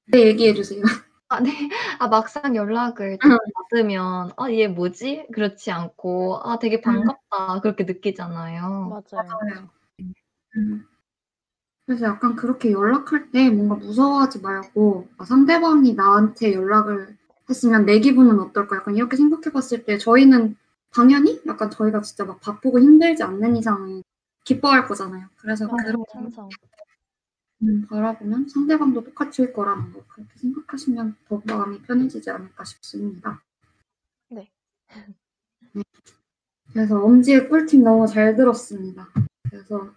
네, 얘기해 주세요. [LAUGHS] 아, 네. 아, 막상 연락을 응. 받으면, 아, 얘 뭐지? 그렇지 않고, 아, 되게 반갑다. 그렇게 느끼잖아요. 맞아요. 맞아요. 음. 그래서 약간 그렇게 연락할 때 뭔가 무서워하지 말고 아, 상대방이 나한테 연락을 했으면 내 기분은 어떨까 약간 이렇게 생각해 봤을 때 저희는 당연히 약간 저희가 진짜 막 바쁘고 힘들지 않는 이상은 기뻐할 거잖아요. 그래서 맞아요. 그런 찬성. 음, 바라보면 상대방도 똑같을 거라는 거 그렇게 생각하시면 더 마음이 편해지지 않을까 싶습니다. 네. 네. 그래서 엄지의 꿀팁 너무 잘 들었습니다. 그래서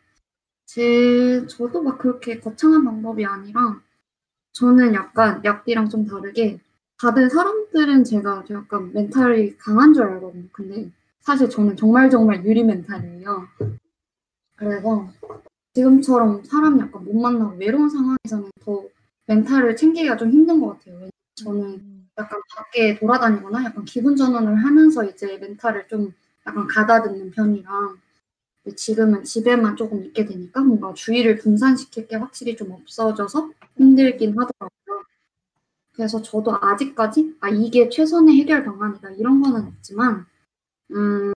제 저도 막 그렇게 거창한 방법이 아니라 저는 약간 약디랑 좀 다르게 다들 사람들은 제가 약간 멘탈이 강한 줄 알거든요. 근데 사실 저는 정말 정말 유리 멘탈이에요. 그래서 지금처럼 사람 약간 못 만나고 외로운 상황에서는 더 멘탈을 챙기기가 좀 힘든 것 같아요. 저는 음, 약간 밖에 돌아다니거나 약간 기분 전환을 하면서 이제 멘탈을 좀 약간 가다듬는 편이라 지금은 집에만 조금 있게 되니까 뭔가 주의를 분산시킬 게 확실히 좀 없어져서 힘들긴 하더라고요. 그래서 저도 아직까지 아 이게 최선의 해결 방안이다 이런 거는 없지만 음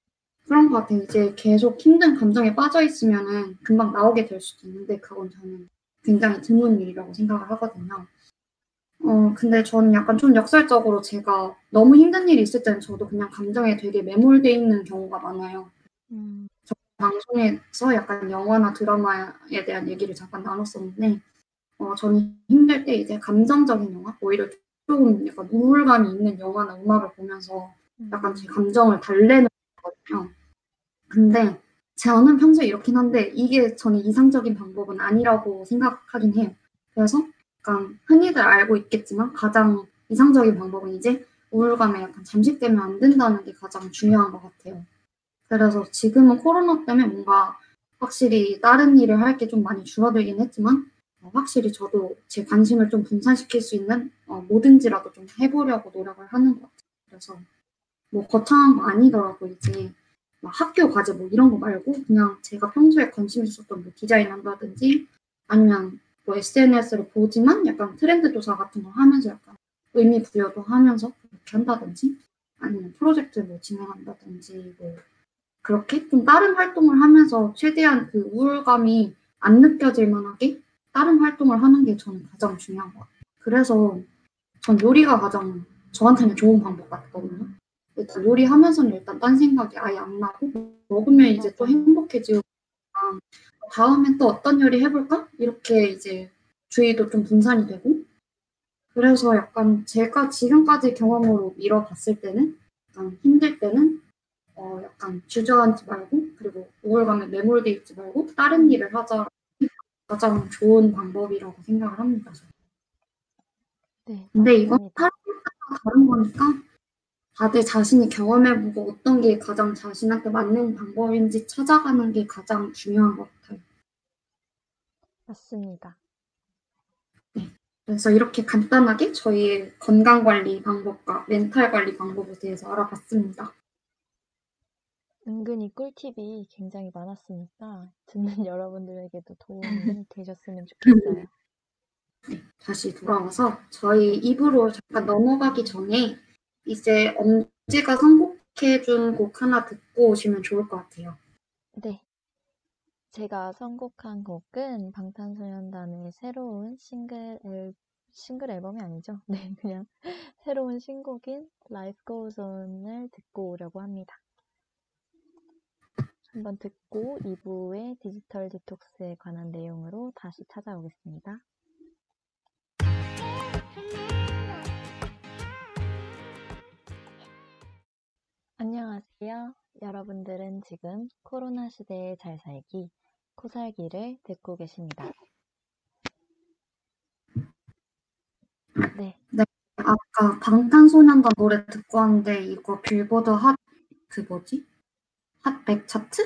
그런 것 같아요. 이제 계속 힘든 감정에 빠져 있으면은 금방 나오게 될 수도 있는데 그건 저는 굉장히 드문 일이라고 생각을 하거든요. 어, 근데 저는 약간 좀 역설적으로 제가 너무 힘든 일이 있을 때는 저도 그냥 감정에 되게 매몰돼 있는 경우가 많아요. 음, 방송에서 약간 영화나 드라마에 대한 얘기를 잠깐 나눴었는데, 어, 저는 힘들 때 이제 감정적인 영화, 오히려 좀 약간 우울감이 있는 영화나 음악을 보면서 약간 제 감정을 달래는 거거든요. 근데 저는 평소에 이렇긴 한데 이게 저는 이상적인 방법은 아니라고 생각하긴 해요. 그래서 약간 흔히들 알고 있겠지만 가장 이상적인 방법은 이제 우울감에 약간 잠식되면 안 된다는 게 가장 중요한 것 같아요. 그래서 지금은 코로나 때문에 뭔가 확실히 다른 일을 할 게 좀 많이 줄어들긴 했지만 어, 확실히 저도 제 관심을 좀 분산시킬 수 있는 어, 뭐든지라도 좀 해보려고 노력을 하는 것 같아요. 그래서 뭐 거창한 거 아니더라도 이제 막 학교 과제 뭐 이런 거 말고 그냥 제가 평소에 관심 있었던 뭐 디자인 한다든지 아니면 뭐 SNS를 보지만 약간 트렌드 조사 같은 거 하면서 약간 의미 부여도 하면서 그렇게 한다든지 아니면 프로젝트 뭐 진행한다든지 뭐 그렇게 좀 다른 활동을 하면서 최대한 그 우울감이 안 느껴질 만하게 다른 활동을 하는 게 저는 가장 중요한 것 같아요. 그래서 전 요리가 가장 저한테는 좋은 방법 같거든요. 일단 요리하면서는 일단 딴 생각이 아예 안 나고 먹으면 이제 또 행복해지고 아, 다음엔 또 어떤 요리 해볼까? 이렇게 이제 주의도 좀 분산이 되고 그래서 약간 제가 지금까지 경험으로 미뤄봤을 때는 약간 힘들 때는 어 약간 주저앉지 말고 그리고 우울감에 매몰돼 있지 말고 다른 일을 하자 가장 좋은 방법이라고 생각을 합니다. 저는. 네, 근데 이건 다른 거니까 다들 자신이 경험해보고 어떤 게 가장 자신한테 맞는 방법인지 찾아가는 게 가장 중요한 것 같아요. 맞습니다. 그래서 이렇게 간단하게 저희의 건강관리 방법과 멘탈 관리 방법에 대해서 알아봤습니다. 은근히 꿀팁이 굉장히 많았으니까 듣는 [LAUGHS] 여러분들에게도 도움이 [LAUGHS] 되셨으면 좋겠어요. 다시 돌아와서 저희 입으로 잠깐 넘어가기 전에 이제 엄지가 선곡해준 곡 하나 듣고 오시면 좋을 것 같아요. 네. 제가 선곡한 곡은 방탄소년단의 새로운 싱글 앨, 싱글 앨범이 아니죠. [LAUGHS] 네, 그냥 새로운 신곡인 Life Goes On을 듣고 오려고 합니다. 한번 듣고 2부의 디지털 디톡스에 관한 내용으로 다시 찾아오겠습니다. 안녕하세요. 여러분들은 지금 코로나 시대에 잘 살기, 코살기를 듣고 계십니다. 네, 아까 방탄소년단 노래 듣고 왔는데 이거 빌보드 핫, 그 뭐지? 핫100 차트?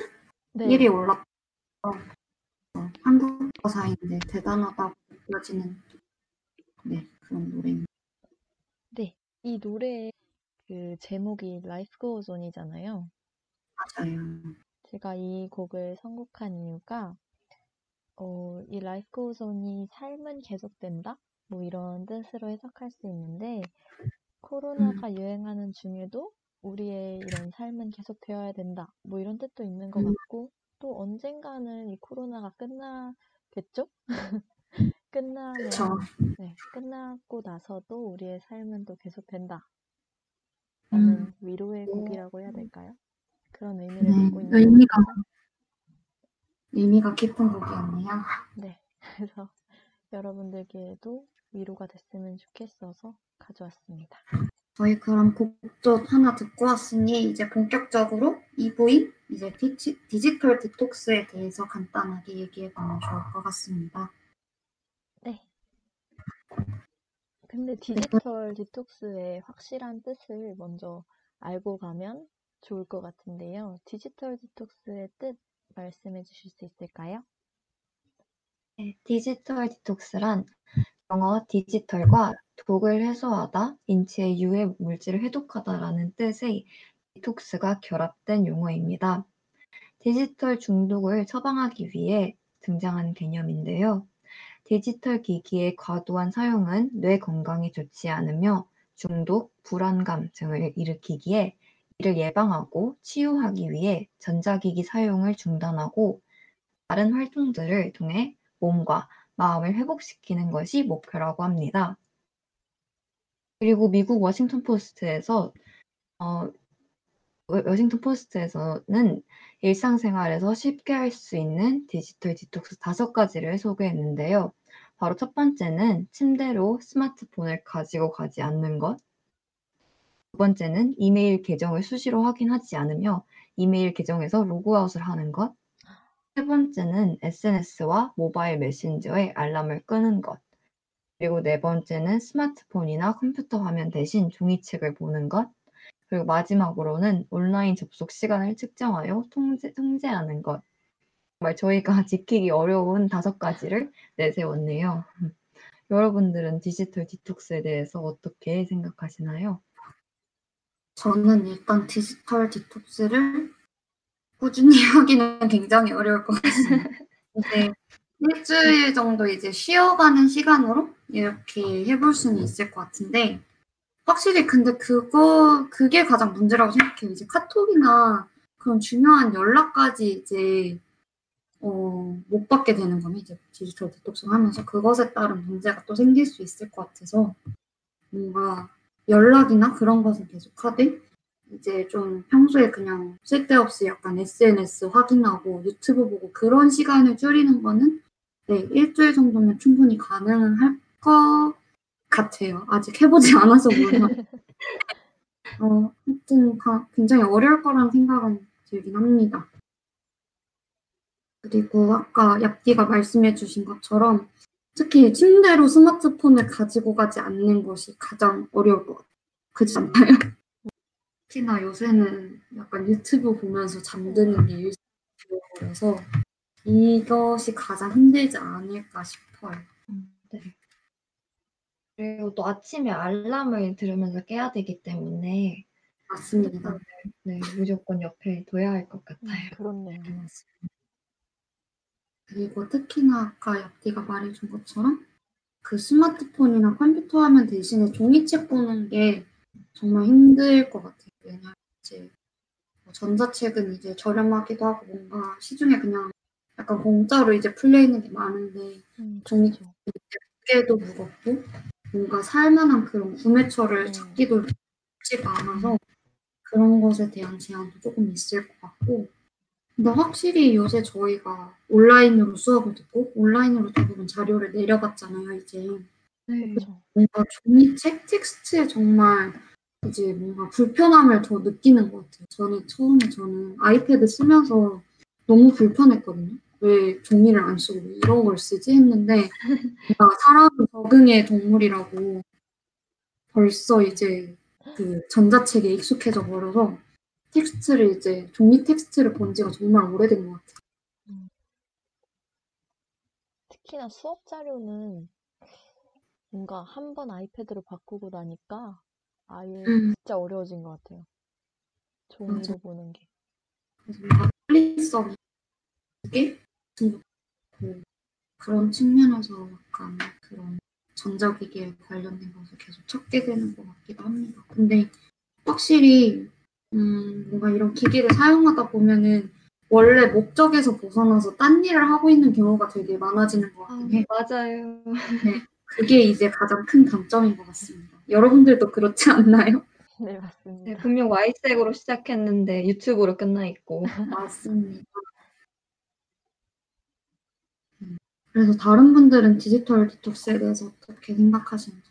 네, 1위 올랐어. 어, 한국 가사인데 대단하다고 느껴지는 네, 그런 노래입니다. 네. 이 노래의 그 제목이 Life Goes On이잖아요. 맞아요. 제가 이 곡을 선곡한 이유가 어, 이 Life Goes On이 삶은 계속된다? 뭐 이런 뜻으로 해석할 수 있는데 코로나가 유행하는 중에도 우리의 이런 삶은 계속되어야 된다. 뭐 이런 뜻도 있는 것 음. 같고 또 언젠가는 이 코로나가 끝나겠죠? [LAUGHS] 끝나면. 네, 끝나고 나서도 우리의 삶은 또 계속된다. 음. 라는 위로의 곡이라고 해야 될까요? 그런 의미를 네, 갖고 있는 의미가- 의미가 깊은 곡이었네요. 네, [LAUGHS] 그래서 여러분들께도 위로가 됐으면 좋겠어서 가져왔습니다. 저희 그럼 곡도 하나 듣고 왔으니 이제 본격적으로 2부인 이제 디지, 디지털 디톡스에 대해서 간단하게 얘기해보면 좋을 것 같습니다. 네. 근데 디지털 디톡스의 확실한 뜻을 먼저 알고 가면 좋을 것 같은데요. 디지털 디톡스의 뜻 말씀해 주실 수 있을까요? 네, 디지털 디톡스란 영어 디지털과 독을 해소하다, 인체의 유해 물질을 해독하다라는 뜻의 디톡스가 결합된 용어입니다. 디지털 중독을 처방하기 위해 등장한 개념인데요. 디지털 기기의 과도한 사용은 뇌 건강에 좋지 않으며 중독, 불안감 등을 일으키기에 이를 예방하고 치유하기 위해 전자기기 사용을 중단하고 다른 활동들을 통해 몸과 마음을 회복시키는 것이 목표라고 합니다. 그리고 미국 워싱턴 포스트에서 어워 워싱턴 포스트에서는 일상생활에서 쉽게 할 수 있는 디지털 디톡스 5 가지를 소개했는데요. 바로 첫 번째는 침대로 스마트폰을 가지고 가지 않는 것. 두 번째는 이메일 계정을 수시로 확인하지 않으며 이메일 계정에서 로그아웃을 하는 것. 세 번째는 SNS와 모바일 메신저의 알람을 끄는 것. 그리고 네 번째는 스마트폰이나 컴퓨터 화면 대신 종이책을 보는 것. 그리고 마지막으로는 온라인 접속 시간을 측정하여 통제 통제하는 것. 정말 저희가 [LAUGHS] 지키기 어려운 5 가지를 내세웠네요. 여러분들은 디지털 디톡스에 대해서 어떻게 생각하시나요? 저는 일단 디지털 디톡스를 꾸준히 [LAUGHS] 하기는 굉장히 어려울 것 같습니다. 이제 1 주일 정도 이제 쉬어가는 시간으로 이렇게 해볼 수는 있을 것 같은데 확실히 근데 그거 그게 가장 문제라고 생각해요. 이제 카톡이나 그런 중요한 연락까지 이제 어 못 받게 되는 거면 이제 디지털 디톡스를 하면서 그것에 따른 문제가 또 생길 수 있을 것 같아서 뭔가 연락이나 그런 것은 계속 하되 이제 좀 평소에 그냥 쓸데없이 약간 SNS 확인하고 유튜브 보고 그런 시간을 줄이는 거는 네1 주일 정도면 충분히 가능은 할 것 같아요. 아직 해 보지 [LAUGHS] 않아서 몰라요. [LAUGHS] 어 하여튼 가 굉장히 어려울 거라는 생각은 들긴 합니다. 그리고 아까 얍디가 말씀해 주신 것처럼 특히 침대로 스마트폰을 가지고 가지 않는 것이 가장 어려울 것 같아요. 그렇지 않나요? [LAUGHS] 특히나 요새는 약간 유튜브 보면서 잠드는 게 일상이 되어 버려서 이것이 가장 힘들지 않을까 싶어요. 음 네. 그리고 또 아침에 알람을 들으면서 깨야 되기 때문에 맞습니다. 핸드폰을 네 무조건 옆에 둬야 할것음 같아요. 그렇네요. 그리고 특히나 아까 얍디가 말해 준 것처럼 그 스마트폰이나 컴퓨터 화면 대신에 종이책 보는 게 정말 힘들 것 같아요. 왜냐하면 이제 뭐 전자책은 이제 저렴하기도 하고 뭔가 시중에 그냥 약간 공짜로 이제 풀려 있는 게 많은데 음 종이책은. 이제 무게도 무겁고 뭔가 살 만한 그런 구매처를 음. 찾기도 쉽지가 않아서 그런 것에 대한 제한도 쪼끔 있을 것 같고 근데 확실히 요새 저희가 온라인으로 수업을 듣고 온라인으로 대부분 자료를 내려받잖아요 이제. 네. 뭔가 종이책, 텍스트에 정말 이제 뭔가 불편함을 더 느끼는 것 같아요. 저는 처음에 저는 아이패드 쓰면서 너무 불편했거든요. '왜 종이를 안 쓰고 왜 이런 걸 쓰지?' 했는데 뭔가 사람은 적응의 동물이라고 벌써 이제 그 전자책에 익숙해져 버려서 텍스트를 이제 종이 텍스트를 본 지가 정말 오래된 것 같아요. 음. 특히나 수업 자료는 뭔가 1번 아이패드로 바꾸고 나니까 아예 음. 진짜 어려워진 것 같아요. 종이로 맞아. 보는 게. 그래서 뭔가 편리성이 게그 그런 측면에서 약간 그런 전자기기에 관련된 것을 계속 찾게 되는 것 같기도 합니다. 근데 확실히 음 뭔가 이런 기기를 사용하다 보면은 원래 목적에서 벗어나서 딴 일을 하고 있는 경우가 되게 많아지는 것아 같긴 해요. 맞아요. 네. 그게 이제 가장 큰 단점인 것 같습니다. 여러분들도 그렇지 않나요? 네 [LAUGHS] 네 맞습니다. 분명 Y색으로 시작했는데 유튜브로 끝나 있고. 맞습니다. 음. 그래서 다른 분들은 디지털 디톡스에 대해서 어떻게 생각하시는지.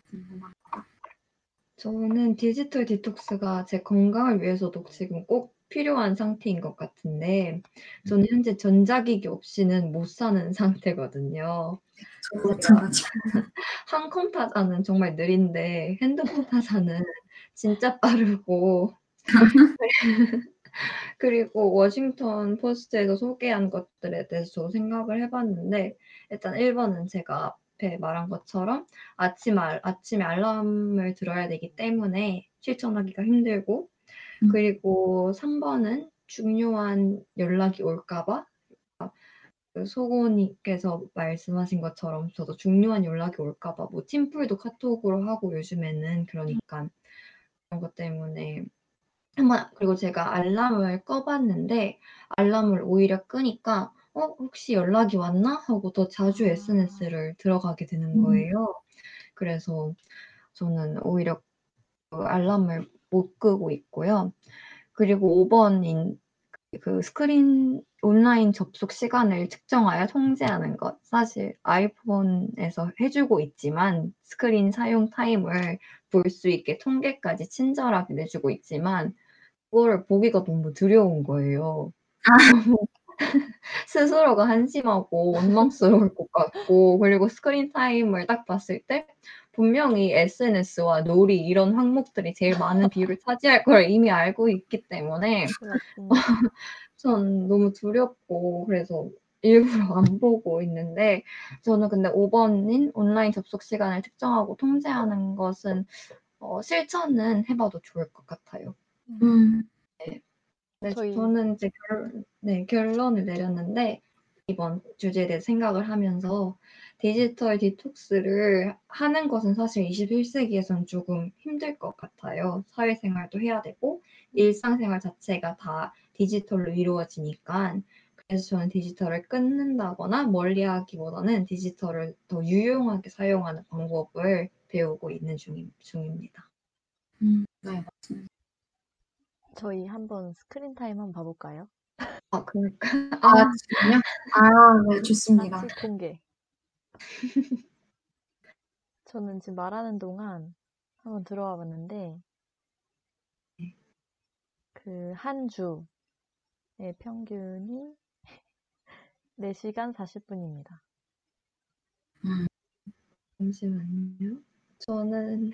저는 디지털 디톡스가 제 건강을 위해서도 지금 꼭 필요한 상태인 것 같은데 저는 현재 전자기기 없이는 못 사는 [LAUGHS] 상태거든요. 한컴 [LAUGHS] 타자는 정말 느린데 핸드폰 타자는 진짜 빠르고 [LAUGHS] 그리고 워싱턴 포스트에서 소개한 것들에 대해서 생각을 해 봤는데 일단 1 번은 제가 앞에 말한 것처럼 아침 알 아침에 알람을 들어야 되기 때문에 실천하기가 힘들고 음. 그리고 3 번은 중요한 연락이 올까 봐아그 소고님께서 말씀하신 것처럼 저도 중요한 연락이 올까 봐 뭐 팀플도 카톡으로 하고 요즘에는 그러니깐 그런 것 때문에 한번 그리고 제가 알람을 꺼 봤는데 알람을 오히려 끄니까 ' 어 혹시 연락이 왔나?' 하고 더 자주 아. SNS를 들어가게 되는 음. 거예요. 그래서 저는 오히려 그 알람을 못 끄고 있고요. 그리고 5번인 그 스크린 온라인 접속 시간을 측정하여 통제하는 것. 사실 아이폰에서 해주고 있지만 스크린 사용 타임을 볼 수 있게 통계까지 친절하게 내주고 있지만 그거를 보기가 너무 두려운 거예요. [LAUGHS] 너무 스스로가 한심하고 원망스러울 것 같고 그리고 스크린 타임을 딱 봤을 때 분명히 SNS와 놀이 이런 항목들이 제일 많은 비율을 차지할 걸 이미 알고 있기 때문에. [LAUGHS] 전 너무 두렵고 그래서 일부러 [LAUGHS] 안 보고 있는데 저는 근데 5번인 온라인 접속 시간을 측정하고 통제하는 것은 어, 실천은 해봐도 좋을 것 같아요. 음, 네, 저희- 저는 이제 결, 네, 결론을 내렸는데 이번 주제에 대해 생각을 하면서 디지털 디톡스를 하는 것은 사실 21세기에선 조금 힘들 것 같아요. 사회생활도 해야 되고 일상생활 자체가 다 디지털로 이루어지니까 그래서 저는 디지털을 끊는다거나 멀리하기보다는 디지털을 더 유용하게 사용하는 방법을 배우고 있는 중임, 중입니다. 음, 네, 맞습니다. 저희 한번 스크린 타임 한번 봐볼까요? 아, 그러니까 [LAUGHS] 아, 지금요? 아, 네, 좋습니다. 같이 공개. [LAUGHS] 저는 지금 말하는 동안 한번 들어와 봤는데 그 한 주의 평균이 [LAUGHS] 4시간 40분입니다. 잠시만요. 저는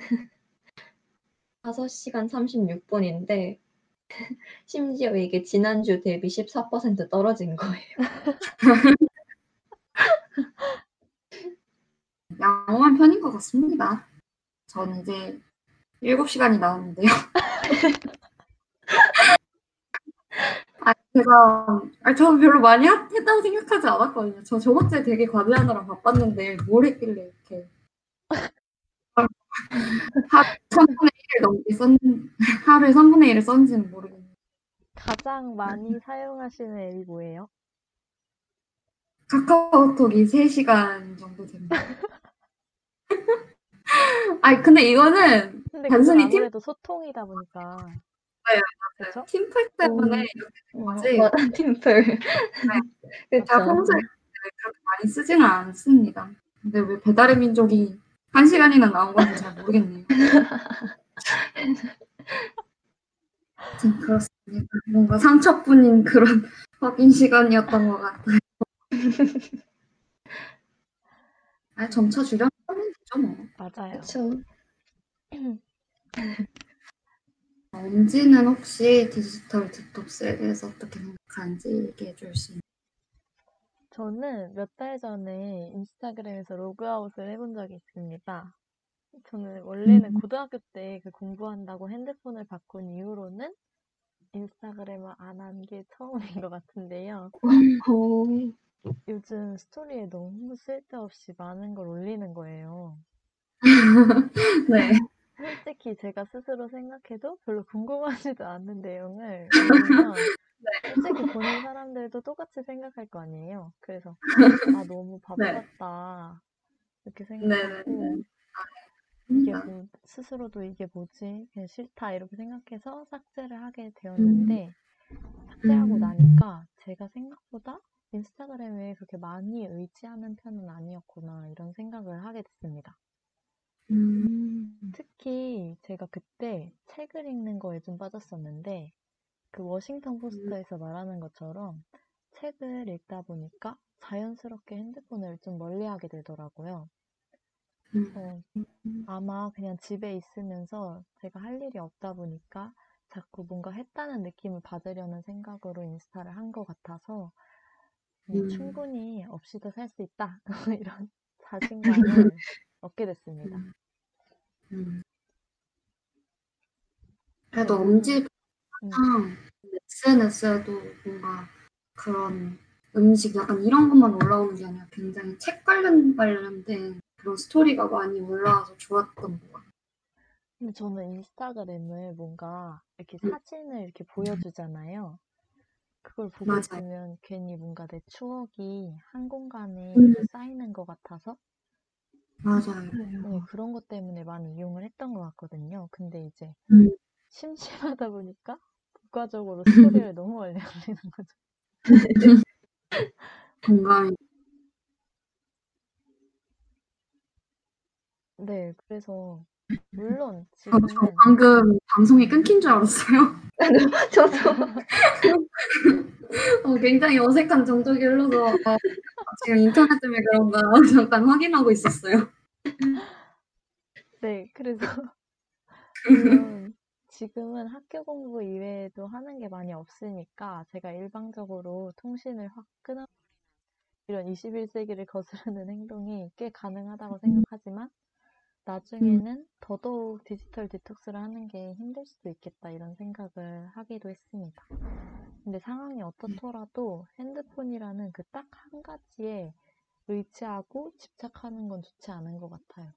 5시간 36분인데 [LAUGHS] 심지어 이게 지난주 대비 14% 떨어진 거예요. [LAUGHS] 양호한 편인 것 같습니다. 저는 이제 7시간이 나왔는데요. 아, 제가, 아, 저는 별로 많이 하- 했다고 생각하지 않았거든요. 저 저번 주에 되게 과제하느라 바빴는데, 뭘 했길래 이렇게. 하루 3분의 1을 넘게 썼, 하루에 3분의 1을 썼는지는 모르겠네요. 가장 많이 사용하시는 앱이 뭐예요? 카카오톡이 3시간 정도 됩니다. [LAUGHS] 아니, 근데 이거는 근데 단순히 팀- 아무래도 소통이다 보니까 네, 그렇죠? 팀플 때문에 뭐지? 어, [LAUGHS] 팀플. 제가 그쵸. 평소에 그렇게 많이 쓰지는 않습니다. 근데 왜 배달의 민족이 한 시간이나 나온 건지 잘 모르겠네요. [LAUGHS] 아무튼 그렇습니다. 뭔가 상처뿐인 그런 [LAUGHS] 확인 시간이었던 것 같아요. [LAUGHS] 아, 점차 줄여나가면 되죠, 뭐. 맞아요. 그쵸. [CLEARS THROAT] 엄지는 혹시 디지털 디톡스에 대해서 어떻게 생각하는지 얘기해 줄 수 있나요? 저는 몇 달 전에 인스타그램에서 로그아웃을 해본 적이 있습니다. 저는 원래는 음. 고등학교 때 그 공부한다고 핸드폰을 바꾼 이후로는 인스타그램을 안 한 게 처음인 것 같은데요. 오, 요즘 스토리에 너무 쓸데없이 많은 걸 올리는 거예요. [LAUGHS] 네. 솔직히 제가 스스로 생각해도 별로 궁금하지도 않는 내용을 [LAUGHS] 올리면 솔직히 보는 사람들도 똑같이 생각할 거 아니에요. 그래서 아 너무 바빴다 이렇게 생각하고 네네네. 이게 뭐 스스로도 이게 뭐지 그냥 싫다 이렇게 생각해서 삭제를 하게 되었는데 삭제하고 음. 나니까 제가 생각보다 인스타그램에 그렇게 많이 의지하는 편은 아니었구나 이런 생각을 하게 됐습니다. 음, 특히 제가 그때 책을 읽는 거에 좀 빠졌었는데 그 워싱턴 포스터에서 말하는 것처럼 책을 읽다 보니까 자연스럽게 핸드폰을 좀 멀리하게 되더라고요. 음. 어, 아마 그냥 집에 있으면서 제가 할 일이 없다 보니까 자꾸 뭔가 했다는 느낌을 받으려는 생각으로 인스타를 한 것 같아서 음, 음. 충분히 없이도 살 수 있다 [LAUGHS] 이런 자신감을 [LAUGHS] 얻게 됐습니다. 음. 그래도 엄지 음. 항상 SNS에도 뭔가 그런 음식 약간 이런 것만 올라오는 게 아니라 굉장히 책 관련 관련된 그런 스토리가 많이 올라와서 좋았던 것 같아요. 근데 저는 인스타그램을 뭔가 이렇게 음. 사진을 이렇게 보여주잖아요. 그걸 보고 맞아요. 있으면 괜히 뭔가 내 추억이 한 공간에 음. 쌓이는 것 같아서 맞아요. 네, 그런 것 때문에 많이 이용을 했던 것 같거든요. 근데 이제 음. 심심하다 보니까 부가적으로 스토리를 [LAUGHS] 너무 오래 [LAUGHS] 올리는 거죠. [LAUGHS] 공감이. 네, 그래서 [LAUGHS] 물론 어, 지금은 저 방금 방송이 끊긴 줄 알았어요. [LAUGHS] 저도 [LAUGHS] 어, 굉장히 어색한 정적이 흘러서 어, 지금 인터넷 때문에 그런가 잠깐 확인하고 있었어요. 네, 그래서 물론 지금은 학교 공부 이외에도 하는 게 많이 없으니까 제가 일방적으로 통신을 확 끊어버리는 이런 21세기를 거스르는 행동이 꽤 가능하다고 생각하지만 나중에는 더더욱 디지털 디톡스를 하는 게 힘들 수도 있겠다 이런 생각을 하기도 했습니다. 근데 상황이 어떻더라도 핸드폰이라는 그 딱 한 가지에 의지하고 집착하는 건 좋지 않은 것 같아요.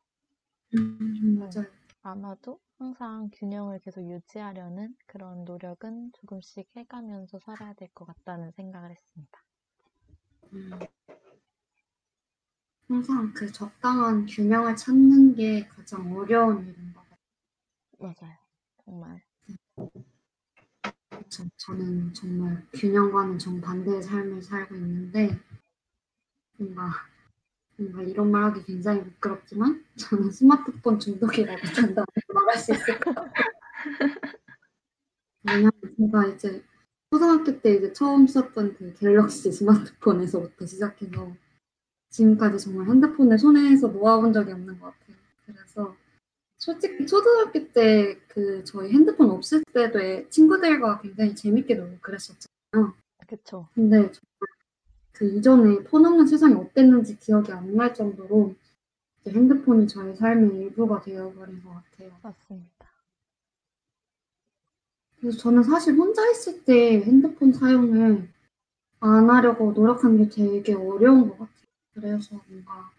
음, 맞아요. 아마도 항상 균형을 계속 유지하려는 그런 노력은 조금씩 해가면서 살아야 될 것 같다는 생각을 했습니다. 음. 항상 그 적당한 균형을 찾는 게 가장 어려운 일인 것 같아요. 맞아요. 정말. 저, 저는 정말 균형과는 정반대의 삶을 살고 있는데 뭔가 뭔가 이런 말하기 굉장히 부끄럽지만 저는 스마트폰 중독이라고 [LAUGHS] 단단히 말할 수 있을 것 같아요. [LAUGHS] 왜냐면 제가 이제 초등학교 때 이제 처음 썼던 그 갤럭시 스마트폰에서부터 시작해서 지금까지 정말 핸드폰을 손에서 놓아본 적이 없는 것 같아요. 그래서 솔직히 초등학교 때 그 저희 핸드폰 없을 때도 애- 친구들과 굉장히 재밌게 놀고 그랬었잖아요. 그쵸. 근데 그 이전에 폰 없는 세상이 어땠는지 기억이 안 날 정도로 핸드폰이 저의 삶의 일부가 되어버린 것 같아요. 맞습니다. 그래서 저는 사실 혼자 있을 때 핸드폰 사용을 안 하려고 노력하는 게 되게 어려운 것 같아요. 그래서 뭔가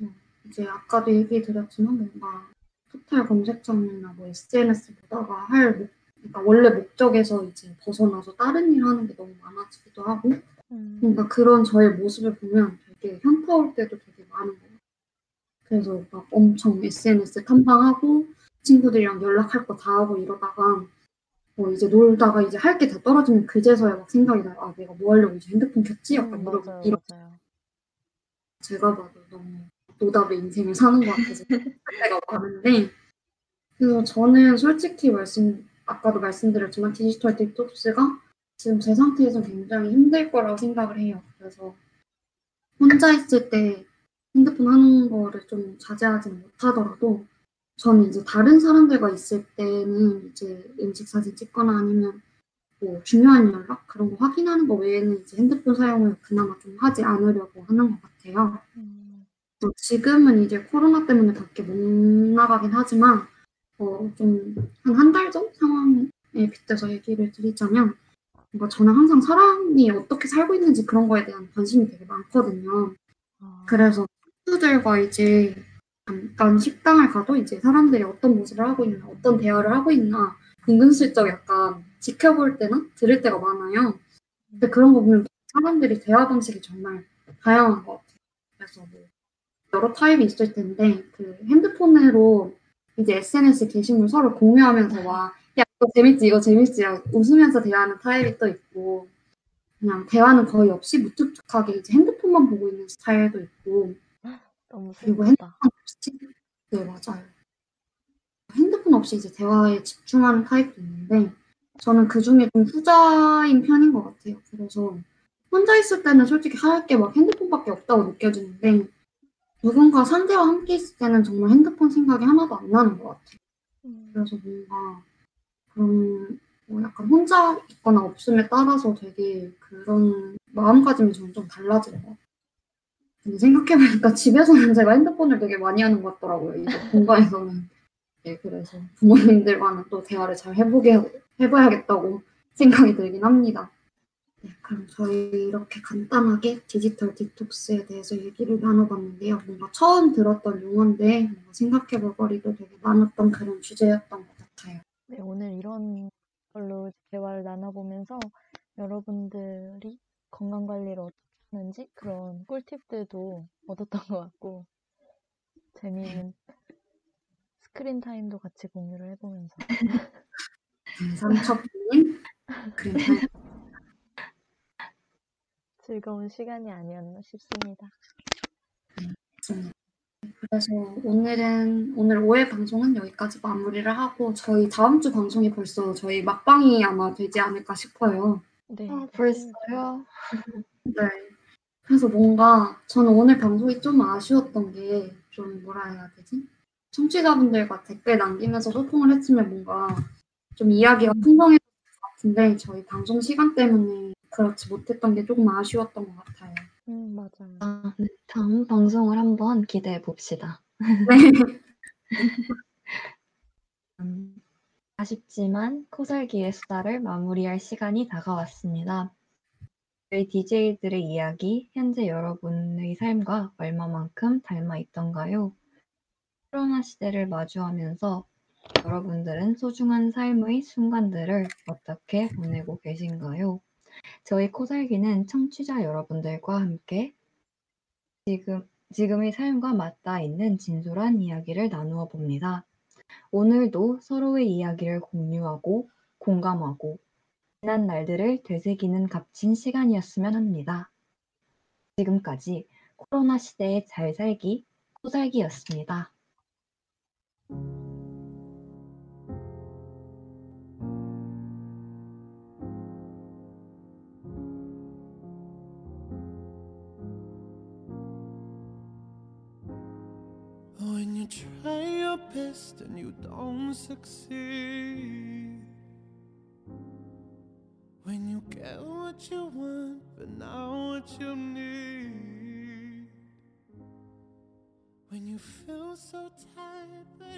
음, 이제 아까도 얘기 드렸지만 뭔가 토탈 검색창이나 뭐 SNS 보다가 할 목, 그러니까 원래 목적에서 이제 벗어나서 다른 일 하는 게 너무 많아지기도 하고 음, 뭔가 그런 저의 모습을 보면 되게 현타올 때도 되게 많은 것 같아요. 그래서 막 엄청 SNS 탐방하고 친구들이랑 연락할 거 다 하고 이러다가 뭐 이제 놀다가 이제 할 게 다 떨어지면 그제서야 막 생각이 나요. 아 내가 뭐 하려고 이제 핸드폰 켰지? 약간 음, 이런 맞아요, 이런 맞아요. 제가 봐도 너무 노답의 인생을 사는 것 같아서 할 때가 많은데 그래서 저는 솔직히 말씀 아까도 말씀드렸지만 디지털 디톡스가 지금 제 상태에서 굉장히 힘들 거라고 생각을 해요. 그래서 혼자 있을 때 핸드폰 하는 거를 좀 자제하지는 못하더라도 저는 이제 다른 사람들과 있을 때는 이제 음식 사진 찍거나 아니면 뭐 중요한 연락 그런 거 확인하는 거 외에는 이제 핸드폰 사용을 그나마 좀 하지 않으려고 하는 것 같아요. 음, 또 지금은 이제 코로나 때문에 밖에 못 나가긴 하지만 어, 좀한 한 달 전 상황에 빗대서 얘기를 드리자면 뭔가 저는 항상 사람이 어떻게 살고 있는지 그런 거에 대한 관심이 되게 많거든요. 아, 그래서 친구들과 이제 잠깐 식당을 가도 이제 사람들이 어떤 모습을 하고 있나, 어떤 대화를 하고 있나 은근슬쩍 약간 지켜볼 때나 들을 때가 많아요. 근데 그런 거 보면 사람들이 대화 방식이 정말 다양한 것 같아요. 그래서 뭐 여러 타입이 있을 텐데 그 핸드폰으로 이제 SNS 게시물 서로 공유하면서 막 야, 이거 재밌지, 이거 재밌지, 야, 웃으면서 대화하는 타입이 또 있고 그냥 대화는 거의 없이 무뚝뚝하게 이제 핸드폰만 보고 있는 스타일도 있고 그리고 슬프다. 없이 네 맞아요. 핸드폰 없이 이제 대화에 집중하는 타입도 있는데 저는 그 중에 좀 후자인 편인 것 같아요. 그래서 혼자 있을 때는 솔직히 할 게 막 핸드폰밖에 없다고 느껴지는데 누군가 상대와 함께 있을 때는 정말 핸드폰 생각이 하나도 안 나는 것 같아요. 음, 그래서 뭔가 그런 뭐 약간 혼자 있거나 없음에 따라서 되게 그런 마음가짐이 좀 달라지는 것 같아요. 근데 생각해보니까 [LAUGHS] 집에서는 제가 핸드폰을 되게 많이 하는 것 같더라고요. 이제 본가에서는. 네, 그래서 부모님들과는 또 대화를 잘 해보게, 해봐야겠다고 생각이 들긴 합니다. 네, 그럼 저희 이렇게 간단하게 디지털 디톡스에 대해서 얘기를 나눠봤는데요. 뭔가 처음 들었던 용어인데 뭔가 생각해볼 거리도 되게 많았던 그런 주제였던 것 같아요. 네, 오늘 이런 걸로 대화를 나눠보면서 여러분들이 건강 관리를 어떻게 하는지 그런 꿀팁들도 얻었던 것 같고 재미있는 [LAUGHS] 스크린 타임도 같이 공유를 해보면서 네, [LAUGHS] 삼척님 잘 즐거운 시간이 아니었나 싶습니다. 그래서 오늘은 오늘 5회 방송은 여기까지 마무리를 하고 저희 다음 주 방송이 벌써 저희 막방이 아마 되지 않을까 싶어요. 네, 아, 벌써요? [LAUGHS] 네. 그래서 뭔가 저는 오늘 방송이 좀 아쉬웠던 게 좀 뭐라 해야 되지? 청취자분들과 댓글 남기면서 소통을 했으면 뭔가 좀 이야기가 풍성했을 것 같은데 저희 방송 시간 때문에 그렇지 못했던 게 조금 아쉬웠던 것 같아요. 음 맞아요. 아, 네. 다음 방송을 한번 기대해 봅시다. 네. 음, [LAUGHS] 아쉽지만 코살기의 수다를 마무리할 시간이 다가왔습니다. 저희 DJ들의 이야기, 현재 여러분의 삶과 얼마만큼 닮아 있던가요? 코로나 시대를 마주하면서 여러분들은 소중한 삶의 순간들을 어떻게 보내고 계신가요? 저희 코살기는 청취자 여러분들과 함께 지금, 지금의 삶과 맞닿아 있는 진솔한 이야기를 나누어 봅니다. 오늘도 서로의 이야기를 공유하고 공감하고 지난 날들을 되새기는 값진 시간이었으면 합니다. 지금까지 코로나 시대에 잘 살기 코살기였습니다. You try your best and you don't succeed. When you get what you want, but not what you need. When you feel so tired, but